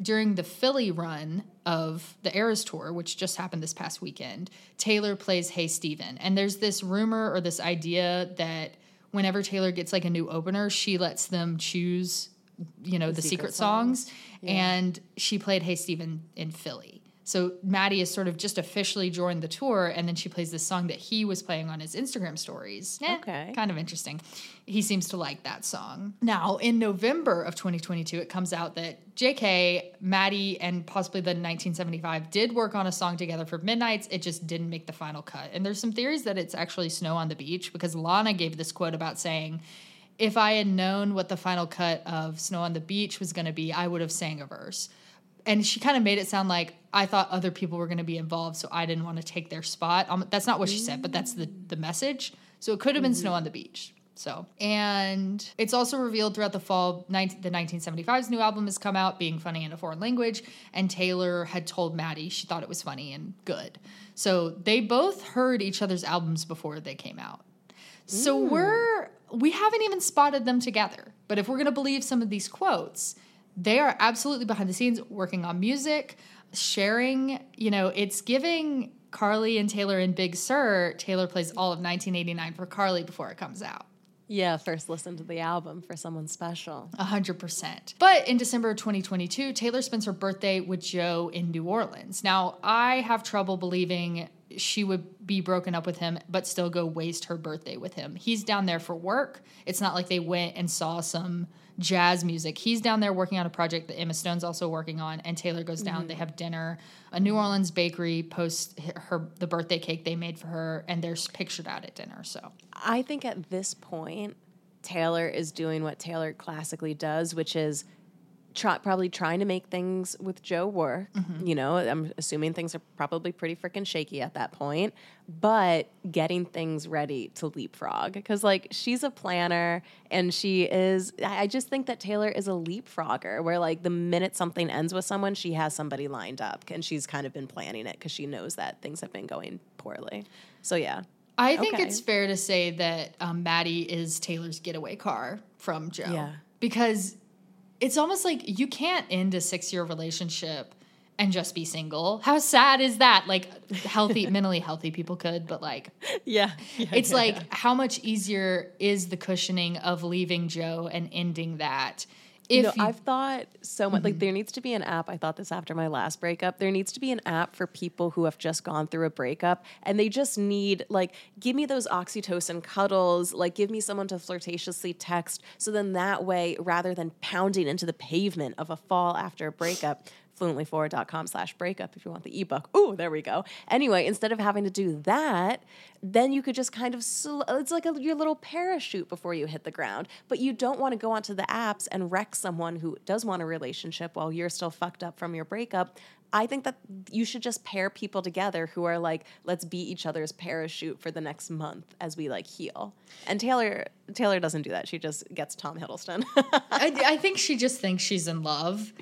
during the Philly run of the Eras Tour, which just happened this past weekend, Taylor plays Hey Steven. And there's this rumor or this idea that whenever Taylor gets like a new opener, she lets them choose, you know, the, secret, secret songs. songs. And she played Hey Steven in Philly. So Matty is sort of just officially joined the tour, and then she plays this song that he was playing on his Instagram stories. Eh, Okay. kind of interesting. He seems to like that song. Now, in November of 2022, it comes out that JK, Matty, and possibly the 1975 did work on a song together for Midnights. It just didn't make the final cut. And there's some theories that it's actually Snow on the Beach because Lana gave this quote about saying, if I had known what the final cut of Snow on the Beach was going to be, I would have sang a verse. And she kind of made it sound like I thought other people were going to be involved, so I didn't want to take their spot. Um, that's not what she said, but that's the mm. the message. So it could have been Snow mm-hmm. on the Beach. So, and it's also revealed throughout the fall, 19, the 1975's new album has come out, being funny in a foreign language. And Taylor had told Matty she thought it was funny and good. So they both heard each other's albums before they came out. So mm. we're we haven't even spotted them together. But if we're going to believe some of these quotes, they are absolutely behind the scenes working on music, sharing, you know, it's giving Karlie and Taylor in Big Sur, Taylor plays all of 1989 for Karlie before it comes out. Yeah, first listen to the album for someone special. A hundred percent. But in December 2022, Taylor spends her birthday with Joe in New Orleans. Now, I have trouble believing she would be broken up with him, but still go waste her birthday with him. He's down there for work. It's not like they went and saw some jazz music. He's down there working on a project that Emma Stone's also working on, and Taylor goes down. Mm-hmm. They have dinner. A New Orleans bakery posts her the birthday cake they made for her, and they're pictured out at dinner. So I think at this point, Taylor is doing what Taylor classically does, which is try, probably trying to make things with Joe work. You know, I'm assuming things are probably pretty freaking shaky at that point, but getting things ready to leapfrog. Because, like, she's a planner and she is, I I just think that Taylor is a leapfrogger where, like, the minute something ends with someone, she has somebody lined up and she's kind of been planning it because she knows that things have been going poorly. So, yeah. I think Okay. it's fair to say that um, Matty is Taylor's getaway car from Joe. Yeah. Because it's almost like you can't end a six year relationship and just be single. How sad is that? Like healthy, mentally healthy people could, but like Yeah. it's like how much easier is the cushioning of leaving Joe and ending that? If you, Mm-hmm. I've thought so much. Like, there needs to be an app. I thought this after my last breakup. There needs to be an app for people who have just gone through a breakup and they just need, like, give me those oxytocin cuddles. Like, give me someone to flirtatiously text. So then that way, rather than pounding into the pavement of a fall after a breakup, fluentlyforward.com slash breakup if you want the ebook. Ooh, there we go. Anyway, instead of having to do that, then you could just kind of, sl- it's like a, your little parachute before you hit the ground. But you don't want to go onto the apps and wreck someone who does want a relationship while you're still fucked up from your breakup. I think that you should just pair people together who are like, let's be each other's parachute for the next month as we like heal. And Taylor Taylor doesn't do that. She just gets Tom Hiddleston. I, I think she just thinks she's in love.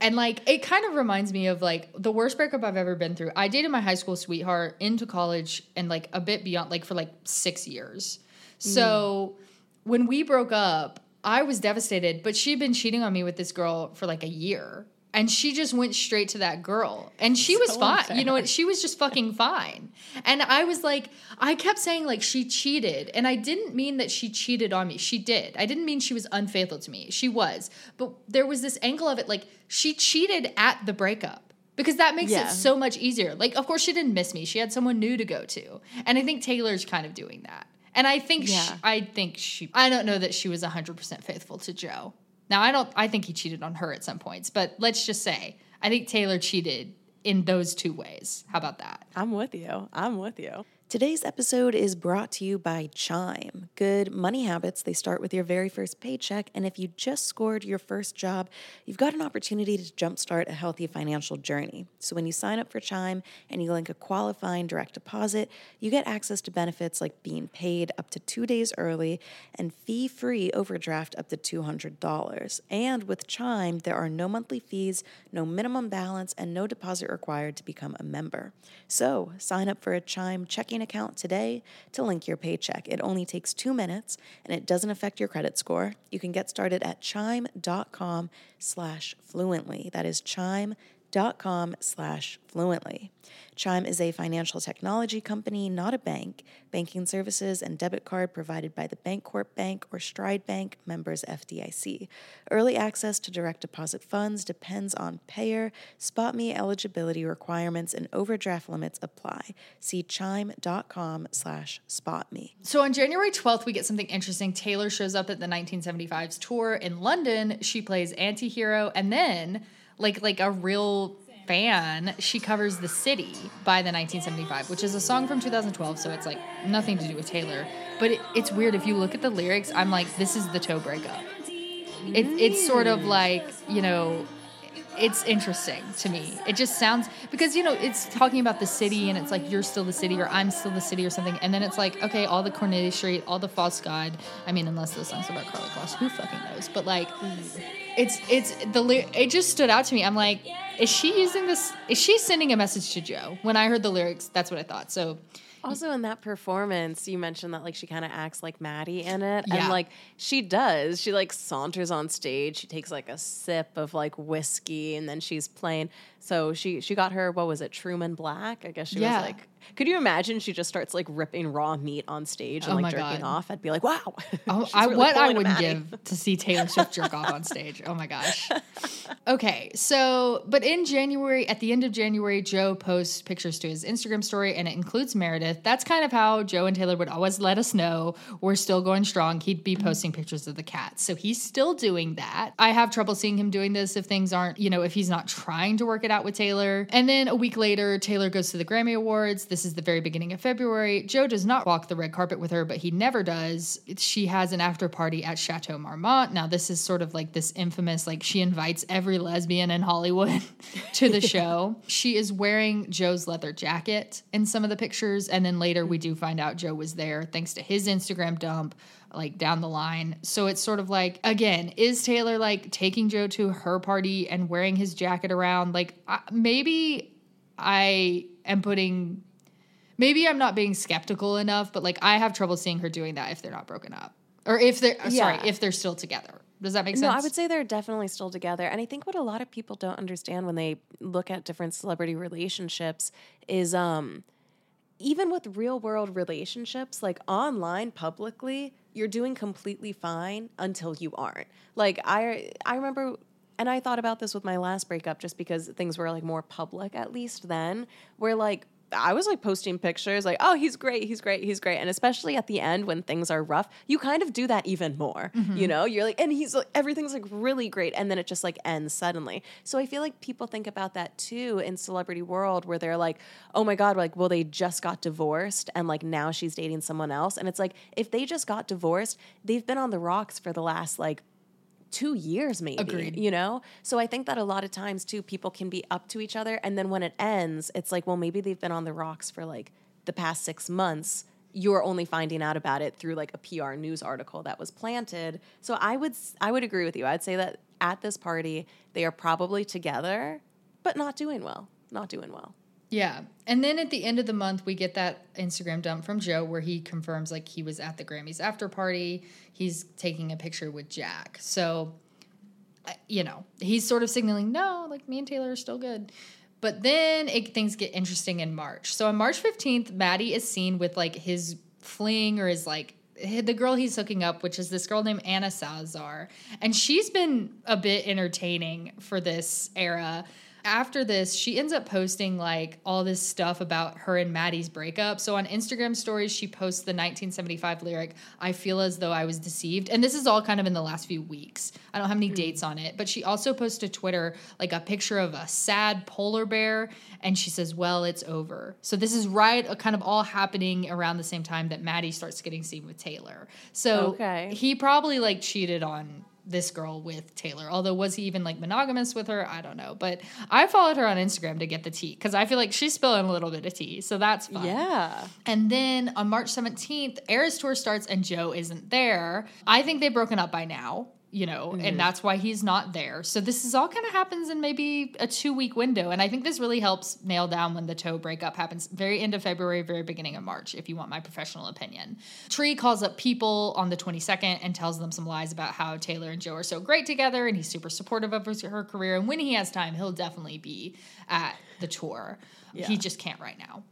And like it kind of reminds me of like the worst breakup I've ever been through. I dated my high school sweetheart into college and like a bit beyond like for like 6 years. Mm. So when we broke up, I was devastated, but she'd been cheating on me with this girl for like a year. And she just went straight to that girl. And she was fine. unfair. You know what? She was just fucking fine. And I was like, I kept saying like she cheated. And I didn't mean that she cheated on me. She did. I didn't mean she was unfaithful to me. She was. But there was this angle of it like she cheated at the breakup. Because that makes Yeah. it so much easier. Like, of course, she didn't miss me. She had someone new to go to. And I think Taylor's kind of doing that. And I think she, I think she I don't know that she was 100% faithful to Joe. Now, I don't I think he cheated on her at some points, but let's just say I think Taylor cheated in those two ways. How about that? I'm with you. I'm with you. Today's episode is brought to you by Chime. Good money habits, they start with your very first paycheck. And if you just scored your first job, you've got an opportunity to jumpstart a healthy financial journey. So when you sign up for Chime and you link a qualifying direct deposit, you get access to benefits like being paid up to two days early and fee free overdraft up to $200. And with Chime, there are no monthly fees, no minimum balance, and no deposit required to become a member. So sign up for a Chime checking account today to link your paycheck. It only takes two minutes and it doesn't affect your credit score. You can get started at chime.com slash fluently. That is chime dot com slash fluently. Chime is a financial technology company, not a bank. Banking services and debit card provided by the Bancorp Bank or Stride Bank, members FDIC. Early access to direct deposit funds depends on payer, SpotMe eligibility requirements, and overdraft limits apply. See chime.com slash spotme. So on January 12th, we get something interesting. Taylor shows up at the 1975's tour in London. She plays anti-hero and then like like a real fan, she covers The City by the 1975, which is a song from 2012, so it's like nothing to do with Taylor. But it, it's weird if you look at the lyrics, I'm like this is the toe breakup. It, it's sort of like, you know, it's interesting to me. It just sounds because you know it's talking about the city and it's like you're still the city or I'm still the city or something, and then it's like okay, all the Cornelia Street, all the false god. I mean, unless the song's about Karlie Kloss, who fucking knows? But like, it's it's the it just stood out to me. I'm like, is she using this? Is she sending a message to Joe? When I heard the lyrics, that's what I thought. So Also, in that performance, you mentioned that like she kind of acts like Matty in it, Yeah. and like she does. She like saunters on stage. She takes like a sip of like whiskey, and then she's playing. So she she got her what was it, Truman Black? I guess she Yeah. was like. Could you imagine? She just starts like ripping raw meat on stage and Oh like jerking God. off. I'd be like, wow. Oh, I, really what I would Matty. give to see Taylor Swift jerk off on stage. Oh my gosh. Okay, so but in January, at the end of January, Joe posts pictures to his Instagram story, and it includes Meredith. That's kind of how Joe and Taylor would always let us know we're still going strong. He'd be mm-hmm. posting pictures of the cats, so he's still doing that. I have trouble seeing him doing this if things aren't, you know, if he's not trying to work it out with Taylor. And then a week later, Taylor goes to the Grammy Awards. This is the very beginning of February. Joe does not walk the red carpet with her, but he never does. She has an after party at Chateau Marmont. Now, this is sort of like this infamous, like she invites every lesbian in Hollywood to the show. She is wearing Joe's leather jacket in some of the pictures. And then later we do find out Joe was there thanks to his Instagram dump like down the line. So it's sort of like again, is Taylor like taking Joe to her party and wearing his jacket around? Like I, maybe I am putting maybe I'm not being skeptical enough, but like I have trouble seeing her doing that if they're not broken up. Or if they're uh, sorry, if they're still together. Does that make sense? No, I would say they're definitely still together. And I think what a lot of people don't understand when they look at different celebrity relationships is um even with real world relationships, like online publicly, you're doing completely fine until you aren't. Like I I remember and I thought about this with my last breakup just because things were like more public at least then, where like I was like posting pictures, like, oh, he's great, he's great, he's great. And especially at the end when things are rough, you kind of do that even more. Mm-hmm. You know, you're like, and he's like, everything's like really great. And then it just like ends suddenly. So I feel like people think about that too in celebrity world where they're like, oh my God, like, well, they just got divorced and like now she's dating someone else. And it's like, if they just got divorced, they've been on the rocks for the last like two years maybe Agreed. you know? So i think that a lot of times too people can be up to each other and then when it ends it's like well maybe they've been on the rocks for like the past six months. You're only finding out about it through like a pr news article that was planted. So i would i would agree with you. I'd say that at this party they are probably together but not doing well not doing well Yeah. And then at the end of the month, we get that Instagram dump from Joe where he confirms like he was at the Grammys after party. He's taking a picture with Jack. So, you know, he's sort of signaling, no, like me and Taylor are still good. But then it, things get interesting in March. So on March 15th, Matty is seen with like his fling or his like the girl he's hooking up, which is this girl named Anna Salazar. And she's been a bit entertaining for this era. After this, she ends up posting like all this stuff about her and Matty's breakup. So on Instagram stories, she posts the 1975 lyric, I feel as though I was deceived. And this is all kind of in the last few weeks. I don't have any dates on it, but she also posts to Twitter like a picture of a sad polar bear. And she says, Well, it's over. So this is right, uh, kind of all happening around the same time that Matty starts getting seen with Taylor. So Okay. he probably like cheated on this girl with Taylor. Although was he even like monogamous with her? I don't know. But I followed her on Instagram to get the tea because I feel like she's spilling a little bit of tea. So that's fun. yeah And then on March 17th, Eras Tour starts and Joe isn't there. I think they've broken up by now, you know, and mm-hmm. that's why he's not there. So this is all kind of happens in maybe a two week window. And I think this really helps nail down when the toe breakup happens. Very end of February, very beginning of March, if you want my professional opinion. Tree calls up people on the 22nd and tells them some lies about how Taylor and Joe are so great together and he's super supportive of his, her career. And when he has time, he'll definitely be at the tour. Yeah. He just can't right now.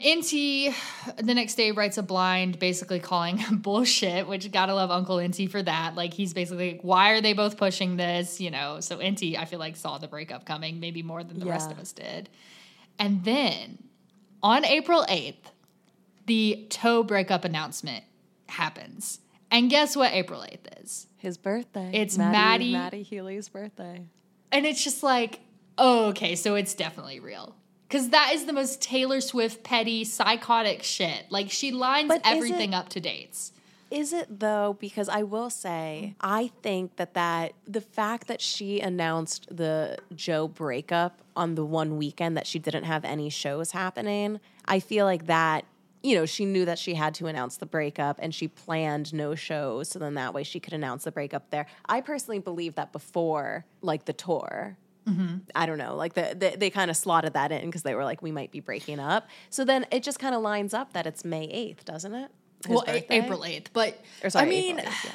Enty the next day writes a blind basically calling bullshit, which gotta love Uncle Enty for that. Like he's basically like, why are they both pushing this? You know, so Enty, I feel like saw the breakup coming, maybe more than the rest of us did. And then on April 8th, the toe breakup announcement happens. And guess what April 8th is? his birthday It's Matty- matty healy's birthday And it's just like, oh, okay, so it's definitely real. Because that is the most Taylor Swift petty, psychotic shit. Like she lines But everything it- up to dates. Is it though? Because I will say, I think that that the fact that she announced the Joe breakup on the one weekend that she didn't have any shows happening, I feel like that. You know, she knew that she had to announce the breakup and she planned no shows. So then that way she could announce the breakup there. I personally believe that before, like the tour, I don't know, like the, the they kind of slotted that in because they were like, we might be breaking up. So then it just kind of lines up that it's May 8th, doesn't it? His well, birthday? April 8th. But Or sorry, I mean, 8th, yeah.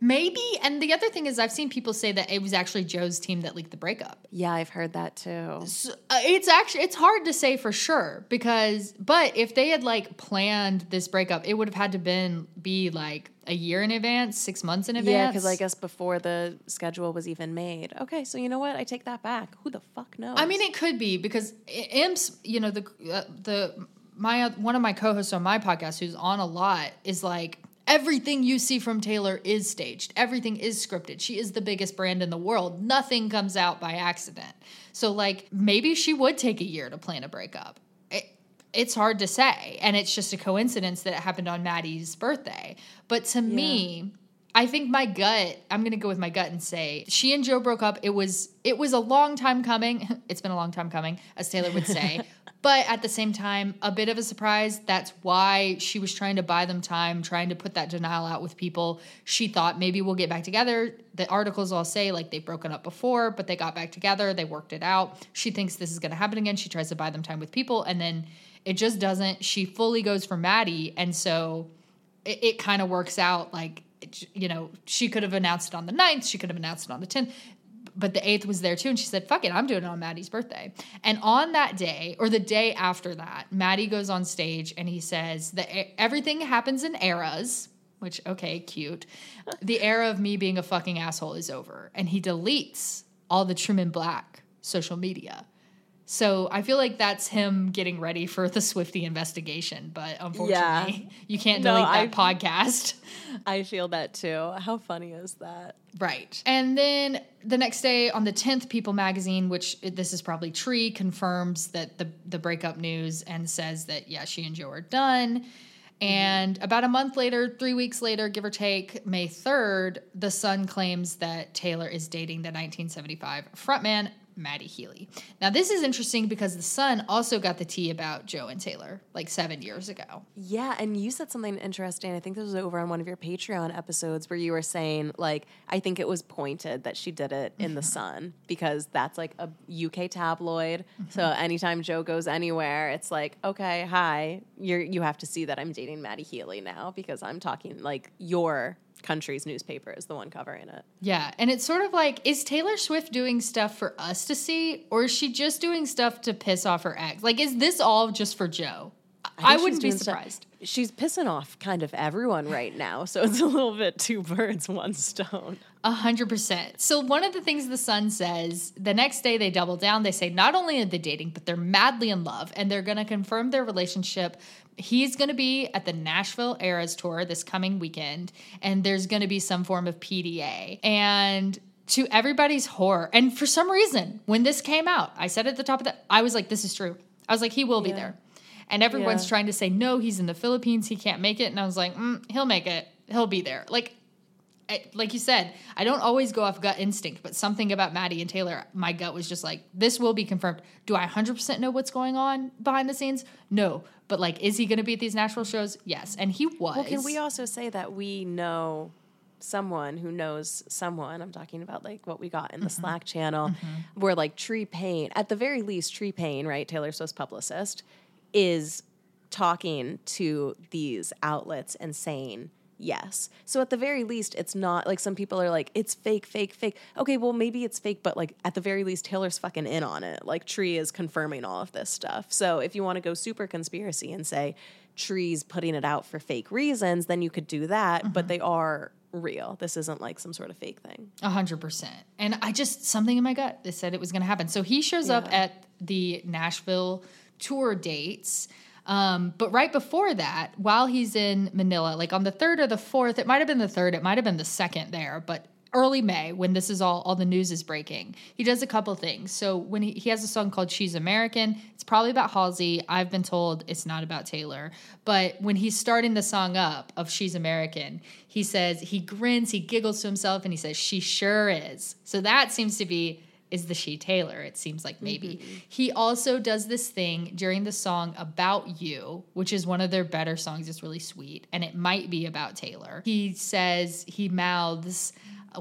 Maybe. And the other thing is, I've seen people say that it was actually Joe's team that leaked the breakup. Yeah, I've heard that too. So, uh, it's actually it's hard to say for sure because but if they had like planned this breakup it would have had to been be like a year in advance six months in advance Yeah, because I guess before the schedule was even made. Okay, so you know what? I take that back. Who the fuck knows? I mean, it could be because Imps, you know, the uh, the my one of my co-hosts on my podcast who's on a lot is like everything you see from Taylor is staged. Everything is scripted. She is the biggest brand in the world. Nothing comes out by accident. So like maybe she would take a year to plan a breakup. It, it's hard to say, and it's just a coincidence that it happened on Matty's birthday. But to me, I think my gut, I'm gonna go with my gut and say she and Joe broke up. It was it was a long time coming. It's been a long time coming, as Taylor would say. but at the same time, a bit of a surprise. That's why she was trying to buy them time, trying to put that denial out with people. She thought maybe we'll get back together. The articles all say like they've broken up before, but they got back together, they worked it out. She thinks this is gonna happen again. She tries to buy them time with people, and then it just doesn't. She fully goes for Matty, and so it, it kind of works out like you know she could have announced it on the 9th she could have announced it on the 10th but the 8th was there too and she said fuck it i'm doing it on matty's birthday. And on that day or the day after that matty goes on stage and he says that everything happens in eras which okay cute. The era of me being a fucking asshole is over and he deletes all the Truman Black social media So I feel like that's him getting ready for the Swifty investigation. But unfortunately, you can't No, delete that I- podcast. I feel that too. How funny is that? Right. And then the next day on the 10th, People magazine, which this is probably Tree, confirms that the, the breakup news and says that, yeah, she and Joe are done. Mm-hmm. And about a month later, three weeks later, give or take, May 3rd, The Sun claims that Taylor is dating the 1975 frontman, Matty Healy. Now, this is interesting because The Sun also got the tea about Joe and Taylor like seven years ago. Yeah, and you said something interesting. I think this was over on one of your Patreon episodes where you were saying, like, I think it was pointed that she did it in the mm-hmm. Sun because that's like a UK tabloid. Mm-hmm. So anytime Joe goes anywhere, it's like, okay, hi, you're you have to see that I'm dating Matty Healy now because I'm talking like your country's newspaper is the one covering it. Yeah, and it's sort of like is Taylor Swift doing stuff for us to see or is she just doing stuff to piss off her ex? Like is this all just for Joe? I, think wouldn't be doing stuff- surprised. She's pissing off kind of everyone right now, so it's a little bit two birds, one stone. A hundred percent. So one of the things the Sun says the next day they double down. They say not only are they dating, but they're madly in love, and they're going to confirm their relationship. He's going to be at the Nashville Eras tour this coming weekend, and there's going to be some form of PDA. And to everybody's horror, and for some reason, when this came out, I said at the top of that, I was like, "This is true." I was like, "He will be Yeah. there," and everyone's Yeah. trying to say, "No, he's in the Philippines. He can't make it," and I was like, mm, "He'll make it. He'll be there." Like I- like you said, I don't always go off gut instinct, but something about Matty and Taylor, my gut was just like, this will be confirmed. Do I 100% know what's going on behind the scenes? No. But like, is he going to be at these Nashville shows? Yes. And he was. Well, can we also say that we know someone who knows someone? I'm talking about like what we got in the mm-hmm. Slack channel, mm-hmm. where like Tree Paine, at the very least, Tree Paine, right, Taylor Swift's publicist, is talking to these outlets and saying yes. So at the very least, it's not like some people are like, it's fake, fake, fake. Okay, well, maybe it's fake, but like at the very least, Taylor's fucking in on it. Like Tree is confirming all of this stuff. So if you want to go super conspiracy and say Tree's putting it out for fake reasons, then you could do that, but mm-hmm. they are real. This isn't like some sort of fake thing. A hundred percent. And I just something in my gut that said it was going to happen. So he shows up at the Nashville tour dates. Um, but right before that, while he's in Manila, like on the third or the fourth, it might have been the third, it might have been the second there, but early May when this is all all the news is breaking, he does a couple things. So when he, he has a song called "She's American," it's probably about Halsey. I've been told it's not about Taylor, but when he's starting the song up of "She's American," he says he grins, he giggles to himself, and he says, "She sure is." So that seems to be is the she Taylor. It seems like maybe. He also does this thing during the song About You, which is one of their better songs. It's really sweet. And it might be about Taylor. He says, he mouths,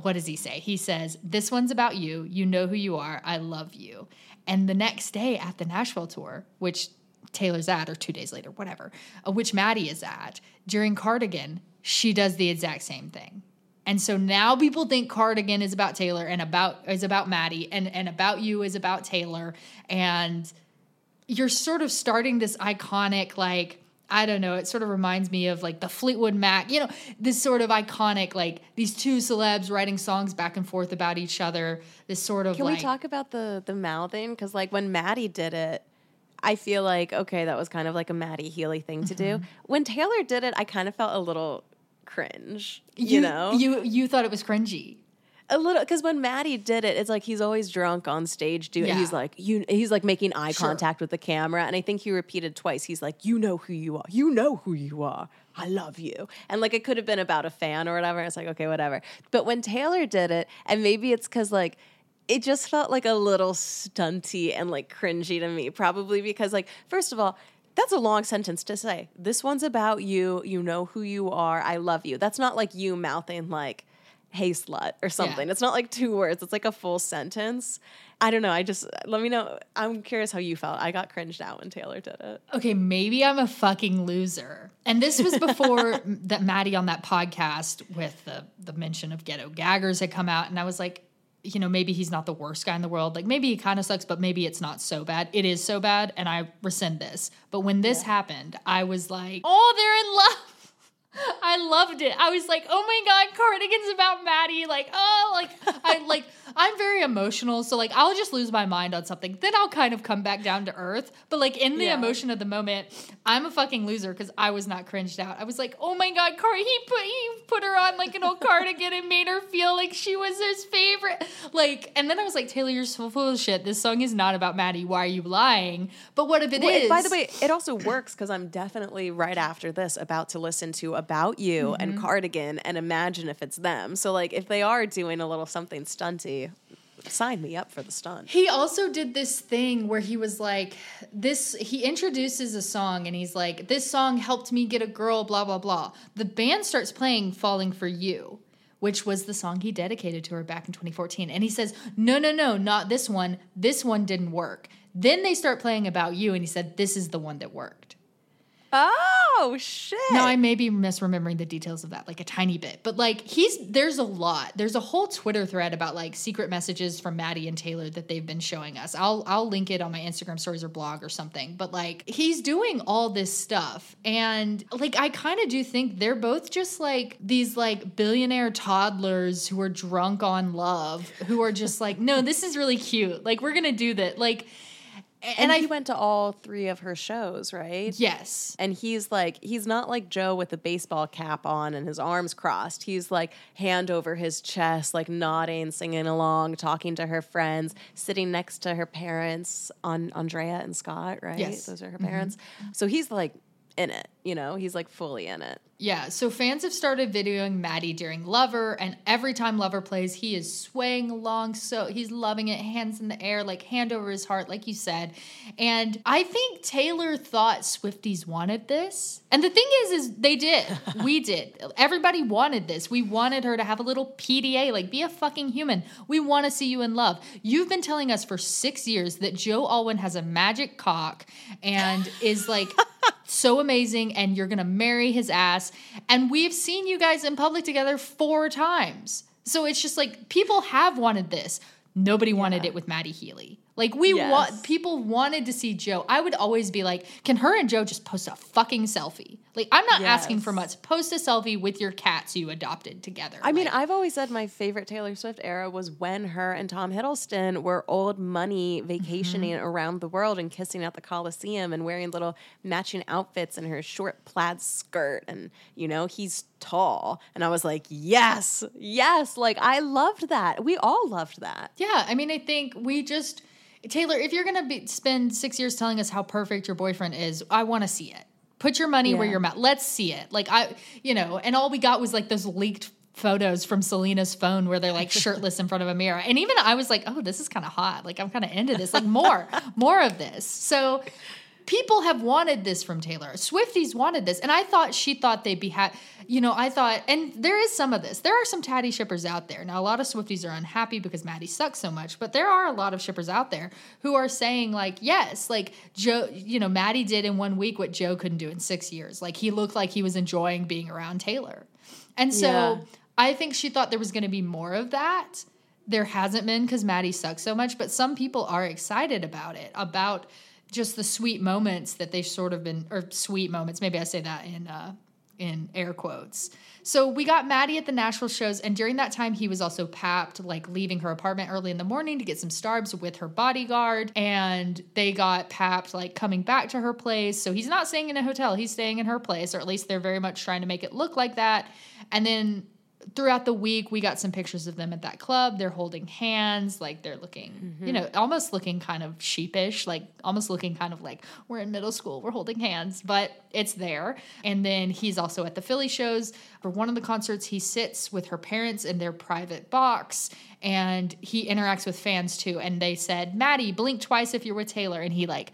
what does he say? He says, This one's about you. You know who you are. I love you. And the next day at the Nashville tour, which Taylor's at, or two days later, whatever, uh, which Matty is at, during Cardigan, she does the exact same thing. And so now people think Cardigan is about Taylor and about is about Matty and and about you is about Taylor and you're sort of starting this iconic like I don't know, it sort of reminds me of like the Fleetwood Mac, you know, this sort of iconic like these two celebs writing songs back and forth about each other. This sort of Can like we talk about the the mouthing? Because like when Matty did it, I feel like okay, that was kind of like a Matty Healy thing to do. Mm-hmm. When Taylor did it, I kind of felt a little cringe. You, know, you you thought it was cringy. a little because when Matty did it, it's like he's always drunk on stage doing. Yeah. He's like you. He's like making eye Sure. contact with the camera, and I think he repeated twice. He's like, "You know who you are. You know who you are. I love you." And like it could have been about a fan or whatever. It's like okay, whatever. But when Taylor did it, and maybe it's because like it just felt like a little stunty and like cringy to me. Probably because like first of all. That's a long sentence to say. This one's about you. You know who you are. I love you. That's not like you mouthing like, hey slut or something. It's not like two words. It's like a full sentence. I don't know. I just let me know. I'm curious how you felt. I got cringed out when Taylor did it. okay, maybe I'm a fucking loser. And this was before that Matty on that podcast with the the mention of ghetto gaggers had come out, and I was like, you know, maybe he's not the worst guy in the world. Like maybe he kind of sucks, but maybe it's not so bad. It is so bad, and I rescind this. But when this happened, I was like, oh, they're in love. I loved it. I was like, oh my god, cardigans about Matty. Like, oh, like I like I'm very emotional, so like I'll just lose my mind on something. Then I'll kind of come back down to earth. But like in the Yeah. emotion of the moment, I'm a fucking loser because I was not cringed out. I was like, oh my god, Car he put he put her on like an old cardigan and made her feel like she was his favorite. Like, and then I was like, Taylor, you're so full of shit. This song is not about Matty. Why are you lying? But what if it is? Wait, by the way, it also works because I'm definitely right after this about to listen to About You Mm-hmm. and Cardigan and imagine if it's them. So, like, if they are doing a little something stunty, sign me up for the stunt. He also did this thing where he was like, this, he introduces a song and he's like, this song helped me get a girl, blah, blah, blah. The band starts playing Falling for You, which was the song he dedicated to her back in 2014. And he says, no, no, no, not this one. This one didn't work. Then they start playing About You and he said, this is the one that worked. Oh, shit. Now I may be misremembering the details of that like a tiny bit, but like he's there's a lot. There's a whole Twitter thread about like secret messages from Matty and Taylor that they've been showing us. I'll I'll link it on my Instagram stories or blog or something. But like he's doing all this stuff and like I kind of do think they're both just like these like billionaire toddlers who are drunk on love, who are just like, "No, this is really cute. Like we're going to do that." Like and, and I he went to all three of her shows, right? yes. And he's like, he's not like Joe with the baseball cap on and his arms crossed. He's like hand over his chest, like nodding, singing along, talking to her friends, sitting next to her parents on Andrea and Scott, right? Yes. Mm-hmm. Those are her parents. So he's like in it, you know, he's like fully in it. Yeah, so fans have started videoing Matty during Lover, and every time Lover plays, he is swaying along. So he's loving it, hands in the air, like hand over his heart, like you said. And I think Taylor thought Swifties wanted this. And the thing is, is they did. we did. Everybody wanted this. We wanted her to have a little PDA, like be a fucking human. We want to see you in love. You've been telling us for six years that Joe Alwyn has a magic cock and is like so amazing and you're gonna marry his ass. And we've seen you guys in public together four times. So it's just like people have wanted this. Nobody wanted Yeah. it with matty healy like we Yes. want people wanted to see joe i would always be like can her and joe just post a fucking selfie like i'm not asking for much post a selfie with your cats you adopted together I mean, I've always said my favorite Taylor Swift era was when her and Tom Hiddleston were old money vacationing Mm-hmm. around the world and kissing at the Coliseum and wearing little matching outfits and her short plaid skirt. And, you know, he's tall. And I was like, yes, yes. Like, I loved that. We all loved that. Yeah, I mean, I think we just Taylor, if you're gonna be, spend six years telling us how perfect your boyfriend is, I want to see it. Put your money where Yeah. your mouth. Let's see it. Like I, you know, and all we got was like those leaked photos from Selena's phone where they're like shirtless in front of a mirror. And even I was like, oh, this is kind of hot. Like I'm kind of into this. Like more, more of this. So people have wanted this from Taylor. Swifties wanted this, and I thought she thought they'd be ha- you know, I thought, and there is some of this. There are some tatty shippers out there. Now, a lot of Swifties are unhappy because Matty sucks so much, but there are a lot of shippers out there who are saying, like, yes, like Joe, you know, Matty did in one week what Joe couldn't do in six years. Like, he looked like he was enjoying being around Taylor. And so Yeah. I think she thought there was going to be more of that. There hasn't been because Matty sucks so much, but some people are excited about it, about just the sweet moments that they've sort of been, or sweet moments. Maybe I say that in uh, in air quotes. So we got Matty at the Nashville shows, and during that time, he was also papped, like leaving her apartment early in the morning to get some starbs with her bodyguard, and they got papped, like coming back to her place. So he's not staying in a hotel; he's staying in her place, or at least they're very much trying to make it look like that. And then throughout the week we got some pictures of them at that club. They're holding hands like they're looking you mm-hmm. know almost looking kind of sheepish like almost looking kind of like we're in middle school we're holding hands but it's there. And then he's also at the philly shows. For one of the concerts he sits with her parents in their private box and he interacts with fans too. And they said matty blink twice if you're with taylor. And he like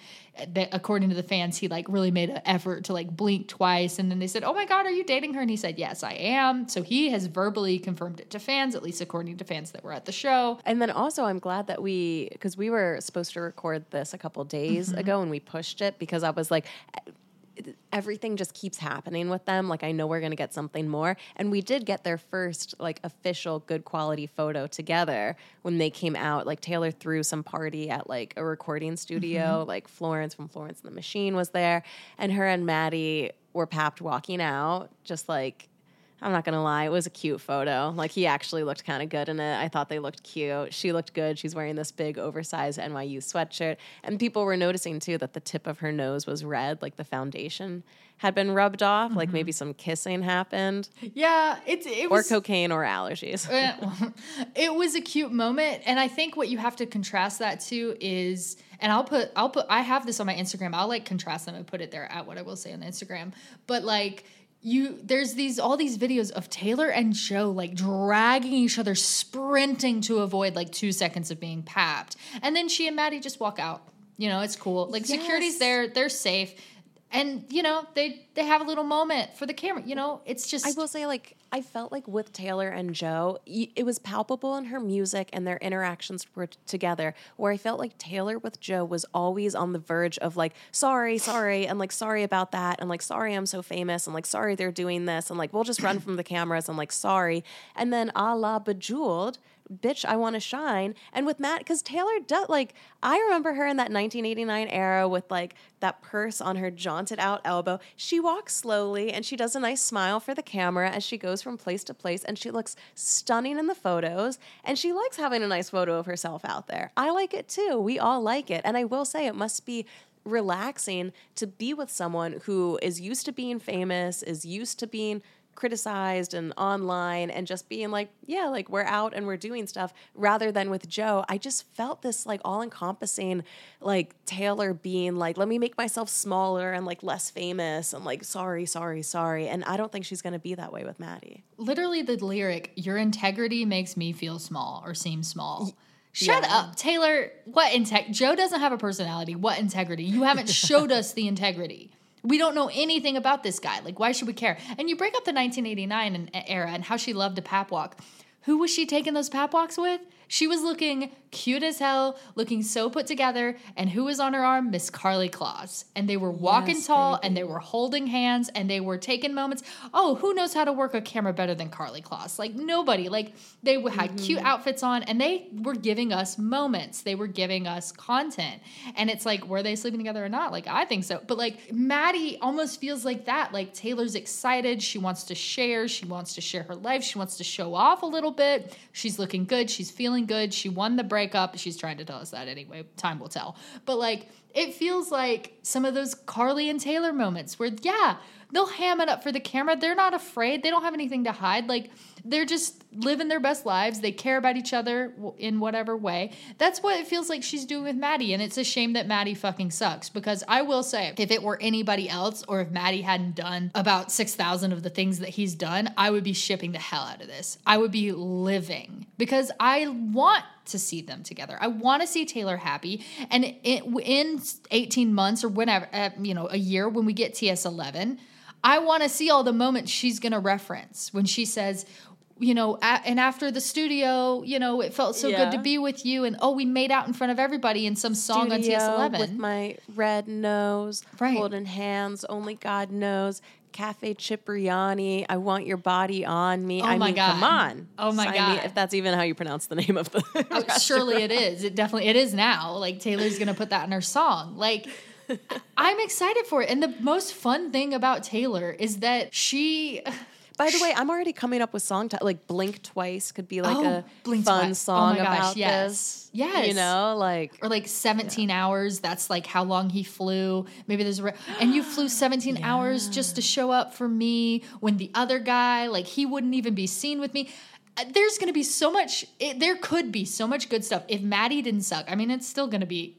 that according to the fans he like really made an effort to like blink twice and then they said oh my god are you dating her? And he said yes i am. So he has verbally confirmed it to fans at least according to fans that were at the show. And then also, I'm glad that we, because we were supposed to record this a couple days Mm-hmm. ago and we pushed it because I was like, everything just keeps happening with them. Like I know we're gonna get something more, and we did get their first like official good quality photo together when they came out. Like Taylor threw some party at like a recording studio. Mm-hmm. Like Florence from Florence and the Machine was there, and her and Matty were papped walking out, just like. I'm not gonna lie, it was a cute photo. Like he actually looked kind of good in it. I thought they looked cute. She looked good. She's wearing this big oversized NYU sweatshirt. And people were noticing too that the tip of her nose was red, like the foundation had been rubbed off, like maybe some kissing happened. Yeah, it's it Or was cocaine or allergies. Uh, it was a cute moment and i think what you have to contrast that to is and i'll put i'll put i have this on my instagram i'll like contrast them and put it there at what i will say on instagram but like you there's these all these videos of taylor and joe like dragging each other sprinting to avoid like two seconds of being papped. And then she and matty just walk out. You know it's cool. Like security's there. They're safe and you know they they have a little moment for the camera you know it's just I will say, like, I felt like with Taylor and Joe, it was palpable in her music and their interactions were together. Where I felt like Taylor with Joe was always on the verge of like, sorry, sorry, and like, sorry about that, and like, sorry, I'm so famous, and like, sorry, they're doing this, and like, we'll just run from the cameras, and like, sorry, and then a la Bejeweled. Bitch, I want to shine. And with Matt, because Taylor does like, I remember her in that 1989 era with like that purse on her jaunted out elbow. She walks slowly and she does a nice smile for the camera as she goes from place to place. And she looks stunning in the photos. And she likes having a nice photo of herself out there. I like it too. We all like it. And I will say, it must be relaxing to be with someone who is used to being famous, is used to being criticized and online and just being like, yeah, like we're out and we're doing stuff rather than with Joe. I just felt this like all encompassing, like Taylor being like, let me make myself smaller and like less famous and like, sorry, sorry, sorry. And I don't think she's going to be that way with Matty. literally the lyric your integrity makes me feel small or seem small shut yeah. up taylor what integ joe doesn't have a personality what integrity you haven't showed us the integrity we don't know anything about this guy. Like why should we care? And you bring up the 1989 uh, era and how she loved a pap walk. Who was she taking those pap walks with she was looking cute as hell, looking so put together. And who was on her arm? Miss Karlie Kloss. And they were walking Yes, tall baby. and they were holding hands and they were taking moments. Oh, who knows how to work a camera better than Karlie Kloss? Like nobody. Like they had cute mm-hmm. outfits on and they were giving us moments. They were giving us content. And it's like, were they sleeping together or not? Like I think so. But like Matty almost feels like that. Like Taylor's excited. She wants to share. She wants to share her life. She wants to show off a little bit. She's looking good. She's feeling good. She won the breakup. She's trying to tell us that anyway. Time will tell. But like, it feels like some of those Karlie and Taylor moments where, yeah, they'll ham it up for the camera. They're not afraid. They don't have anything to hide. Like, they're just living their best lives. They care about each other in whatever way. That's what it feels like she's doing with Matty. And it's a shame that Matty fucking sucks because I will say, if it were anybody else or if Matty hadn't done about 6,000 of the things that he's done, I would be shipping the hell out of this. I would be living because I want to see them together. I want to see Taylor happy. And it, in 18 months or whenever, uh, you know, a year when we get TS11, I want to see all the moments she's going to reference when she says, you know, a- and after the studio, you know, it felt so good to be with you. And oh, we made out in front of everybody in some song Studio on TS11. with my red nose, Right. holding hands. Only God knows. Cafe Cipriani. I want your body on me. Oh I my mean, God. come on. Oh my Sign me- God. if that's even how you pronounce the name of the. Oh, surely it is. It definitely it is now. Like Taylor's gonna put that in her song. Like I'm excited for it. And the most fun thing about Taylor is that she By the way, I'm already coming up with song ti- like "Blink Twice" could be like Oh, a Blink fun Twice. Oh song gosh, about yes. this. Yes. you know, like or like 17 hours that's like how long he flew maybe there's a re- and you flew 17 hours just to show up for me when the other guy like he wouldn't even be seen with me Uh, there's gonna be so much it, there could be so much good stuff if matty didn't suck i mean it's still gonna be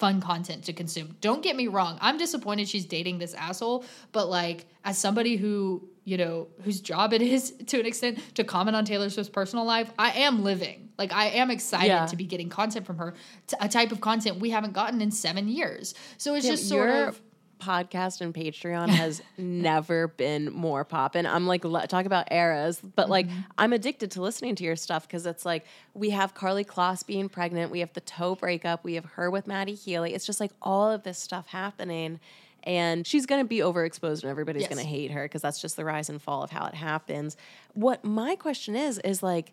fun content to consume. Don't get me wrong i'm disappointed she's dating this asshole but like as somebody who you know whose job it is to an extent to comment on taylor swift's personal life i am living. Like i am excited Yeah. to be getting content from her t- a type of content we haven't gotten in seven years. So it's Damn, just sort of podcast and Patreon has never been more poppin'. I'm like talk about eras, but like Mm-hmm. I'm addicted to listening to your stuff because it's like we have Karlie Kloss being pregnant, we have the toe breakup, we have her with Matty Healy. It's just like all of this stuff happening. and she's going to be overexposed and everybody's Yes. going to hate her because that's just the rise and fall of how it happens. What my question is is like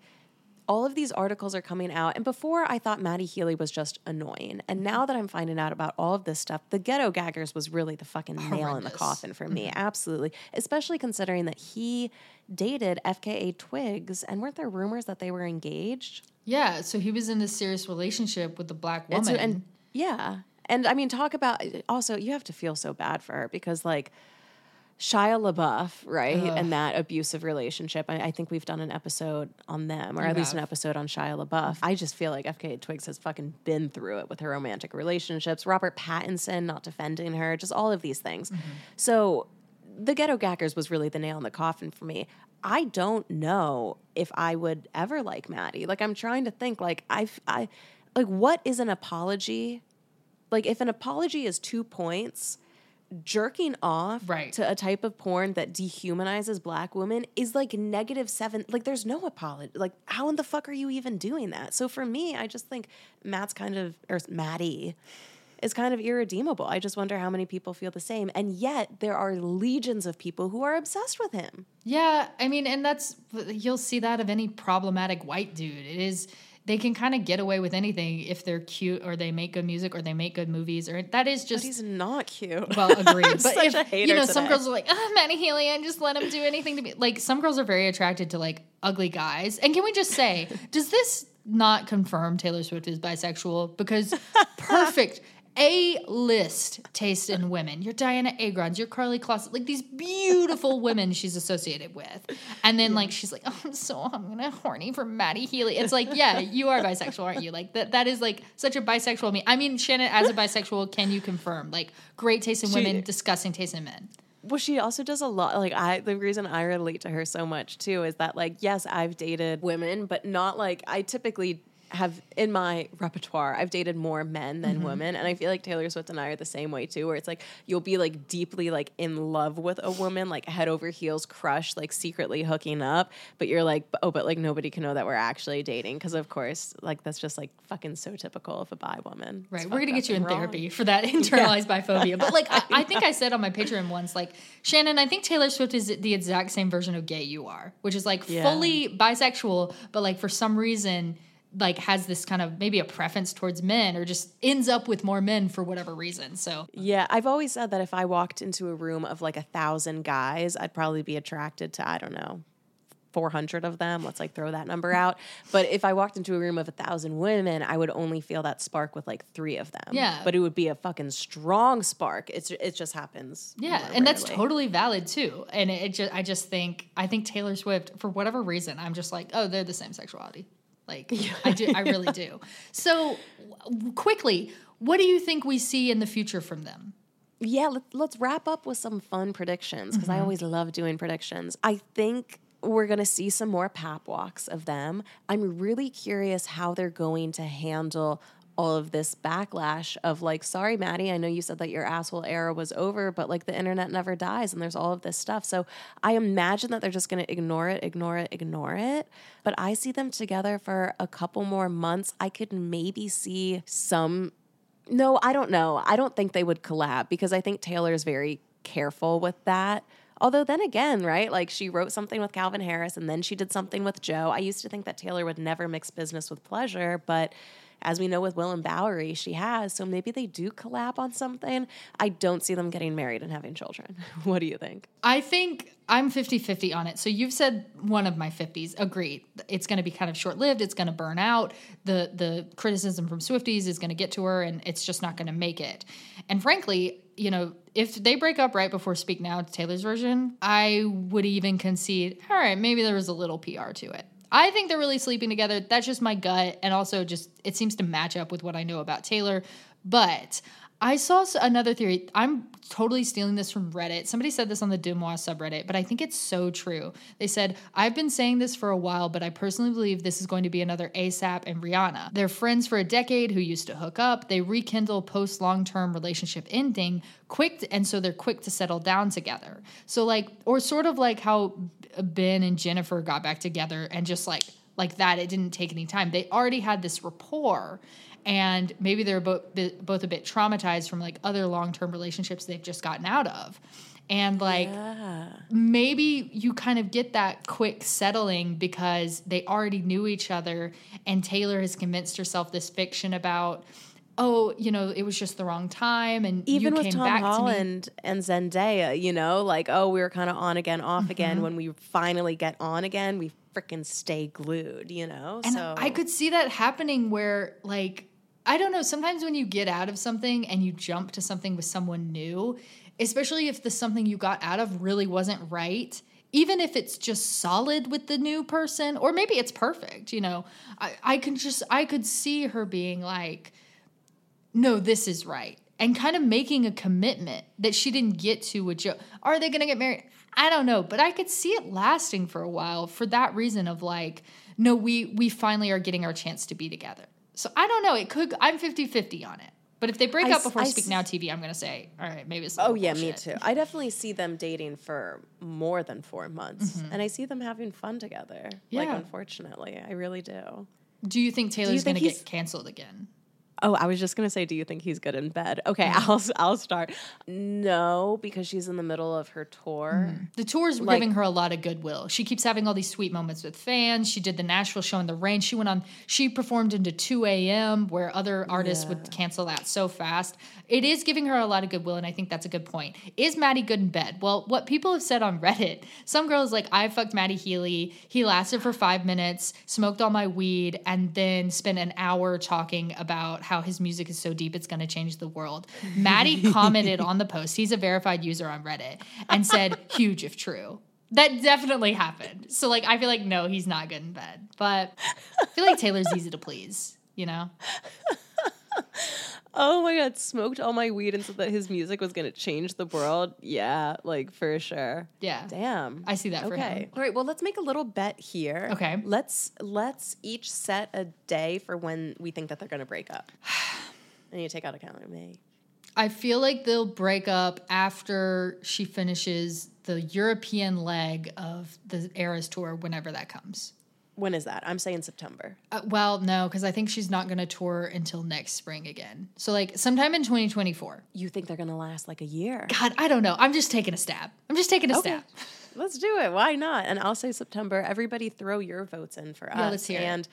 all of these articles are coming out. And before I thought Matty Healy was just annoying. And now that I'm finding out about all of this stuff, the ghetto gaggers was really the fucking nail in the coffin for me. Mm-hmm. Absolutely. Especially considering that he dated FKA Twigs. And weren't there rumors that they were engaged? Yeah, so he was in this serious relationship with the black And woman. so- and yeah. And I mean, talk about also, you have to feel so bad for her because, like, Shia LaBeouf, right? And that abusive relationship. I, I think we've done an episode on them, or You at least an episode on Shia LaBeouf. I just feel like FKA Twigs has fucking been through it with her romantic relationships. Robert Pattinson not defending her, just all of these things. Mm-hmm. So the Ghetto Gaggers was really the nail in the coffin for me. I don't know if I would ever like Matty. Like I'm trying to think like I've I like what is an apology? Like if an apology is two points, jerking off Right. to a type of porn that dehumanizes black women is like negative seven. Like there's no apology. Like how in the fuck are you even doing that? So for me, I just think Matt's kind of or Matty is kind of irredeemable. I just wonder how many people feel the same. And yet there are legions of people who are obsessed with him. Yeah, I mean, and that's you'll see that of any problematic white dude. It is they can kind of get away with anything if they're cute or they make good music or they make good movies or that is But just he's not cute. well agreed. But such if a hater you know, some girls are like, "Ah, Matty Healy, and just let him do anything to me." Like some girls are very attracted to like ugly guys. And can we just say, does this not confirm Taylor Swift is bisexual? Because perfect. A list taste in women. Your Dianna Agrons, your Karlie Kloss, like these beautiful women she's associated with. And then like she's like, oh, I'm so I'm gonna horny for Matty Healy. It's like, yeah, you are bisexual, aren't you? Like that that is like such a bisexual me. I mean, Shannon, as a bisexual, can you confirm? Like great taste in She- women, disgusting taste in men. Well, she also does a lot. Like I, the reason I relate to her so much too is that, like, yes, I've dated women, but not like I typically have in my repertoire. I've dated more men than mm-hmm. women, and I feel like Taylor Swift and I are the same way too. Where it's like you'll be like deeply like in love with a woman, like head over heels, crush, like secretly hooking up, but you're like, oh, but like nobody can know that we're actually dating because, of course, like that's just like fucking so typical of a bi woman. It's Right. We're gonna get you in wrong. therapy for that internalized biphobia. But like I, I think I said on my Patreon once, like, Shannon, I think Taylor Swift is the exact same version of gay you are, which is like Yeah. fully bisexual, but like for some reason like has this kind of maybe a preference towards men or just ends up with more men for whatever reason. So Yeah, I've always said that if I walked into a room of like a thousand guys, I'd probably be attracted to, I don't know, 400 of them. Let's like throw that number out. But if I walked into a room of a thousand women, I would only feel that spark with like three of them. Yeah. But it would be a fucking strong spark. It's, it just happens. Yeah, and that's totally valid too. And it, just, I just think, I think Taylor Swift, for whatever reason, I'm just like, oh, they're the same sexuality. Like, I do, I really do. So, w- quickly, what do you think we see in the future from them? yeah, let, let's wrap up with some fun predictions because I mm-hmm. always love doing predictions. I think we're going to see some more pap walks of them. I'm really curious how they're going to handle all of this backlash of like, sorry, Matty, I know you said that your asshole era was over, but like the internet never dies and there's all of this stuff. So I imagine that they're just going to ignore it, ignore it, ignore it. But I see them together for a couple more months. I could maybe see some no, I don't know. I don't think they would collab because I think Taylor's very careful with that. Although then again, right? Like she wrote something with Calvin Harris and then she did something with Joe. I used to think that Taylor would never mix business with pleasure, but as we know with William Bowery, she has. So maybe they do collab on something. I don't see them getting married and having children. what do you think? I think I'm 50 50 on it. So you've said one of my 50s. Agreed. It's going to be kind of short lived. It's going to burn out. The, the criticism from Swifties is going to get to her and it's just not going to make it. And frankly, you know, if they break up right before Speak Now, Taylor's version, I would even concede, all right, maybe there was a little PR to it. I think they're really sleeping together. That's just my gut. And also, just it seems to match up with what I know about Taylor. But I saw another theory. I'm totally stealing this from Reddit. Somebody said this on the DeuxMoi subreddit, but I think it's so true. They said, I've been saying this for a while, but I personally believe this is going to be another ASAP and Rihanna. They're friends for a decade who used to hook up. They rekindle post long term relationship ending quick, to- and so they're quick to settle down together. So, like, or sort of like how Ben and Jennifer got back together and just like, like that, it didn't take any time. They already had this rapport. And maybe they're both both a bit traumatized from like other long term relationships they've just gotten out of. And like Yeah. maybe you kind of get that quick settling because they already knew each other and Taylor has convinced herself this fiction about oh, you know, it was just the wrong time and Even you with came Tom back to. Holland and Zendaya, you know, like, oh, we were kind of on again, off Mm-hmm. again. When we finally get on again, we freaking stay glued, you know? And so I could see that happening where, like, I don't know, sometimes when you get out of something and you jump to something with someone new, especially if the something you got out of really wasn't right, even if it's just solid with the new person, or maybe it's perfect, you know, I, I can just, I could see her being like, no, this is right. And kind of making a commitment that she didn't get to with Joe. Are they going to get married? I don't know, but I could see it lasting for a while for that reason of like, no, we we finally are getting our chance to be together. So I don't know. It could. I'm 50-50 on it. But if they break I up before I Speak s- Now TV, I'm going to say, all right, maybe it's. Oh yeah, me too. I definitely see them dating for more than four months, Mm-hmm. and I see them having fun together. Like, Yeah. unfortunately, I really do. Do you think Taylor's going to get canceled again? Oh, I was just gonna say, do you think he's good in bed? Okay, mm-hmm. I'll I'll start. No, because she's in the middle of her tour. Mm-hmm. The tour's Like- giving her a lot of goodwill. She keeps having all these sweet moments with fans. She did the Nashville show in the rain. She went on, she performed into 2 a.m., where other artists would cancel that so fast. It is giving her a lot of goodwill, and I think that's a good point. Is Matty good in bed? Well, what people have said on Reddit, some girls like, I fucked Matty Healy. He lasted for five minutes, smoked all my weed, and then spent an hour talking about how his music is so deep it's going to change the world. Matty commented on the post. He's a verified user on Reddit and said, huge if true. That definitely happened. So, like, I feel like, no, he's not good in bed. But I feel like Taylor's easy to please, you know? Oh my god, smoked all my weed and said that his music was gonna change the world. Yeah, like for sure. Yeah. Damn. I see that for Okay. him. All right. Well, let's make a little bet here. Okay. Let's let's each set a day for when we think that they're gonna break up. and you take out a calendar, me. I feel like they'll break up after she finishes the European leg of the Eras tour, whenever that comes. When is that? I'm saying September. Uh, well, no, because I think she's not going to tour until next spring again. So, like, sometime in 2024. You think they're gonna last like a year? God, I don't know. I'm just taking a stab. I'm just taking a Okay. stab. Let's do it. Why not? And I'll say September. Everybody throw your votes in for us. Yeah, let's hear it. and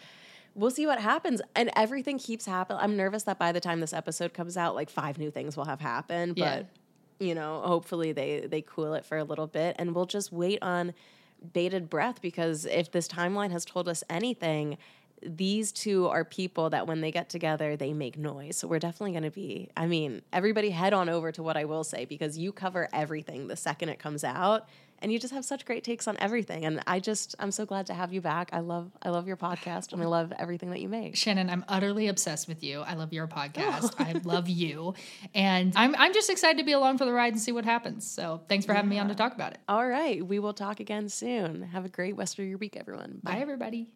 we'll see what happens. And everything keeps happening. I'm nervous that by the time this episode comes out, like five new things will have happened. Yeah. But you know, hopefully they they cool it for a little bit and we'll just wait on bated breath because if this timeline has told us anything, these two are people that when they get together, they make noise. So we're definitely going to be, I mean, everybody head on over to what I will say because you cover everything the second it comes out and you just have such great takes on everything. And I just, I'm so glad to have you back. I love, I love your podcast and I love everything that you make. Shannon, I'm utterly obsessed with you. I love your podcast. Oh. I love you. And I'm, I'm just excited to be along for the ride and see what happens. So thanks for having me on to talk about it. All right. We will talk again soon. Have a great rest of your week, everyone. Bye, everybody.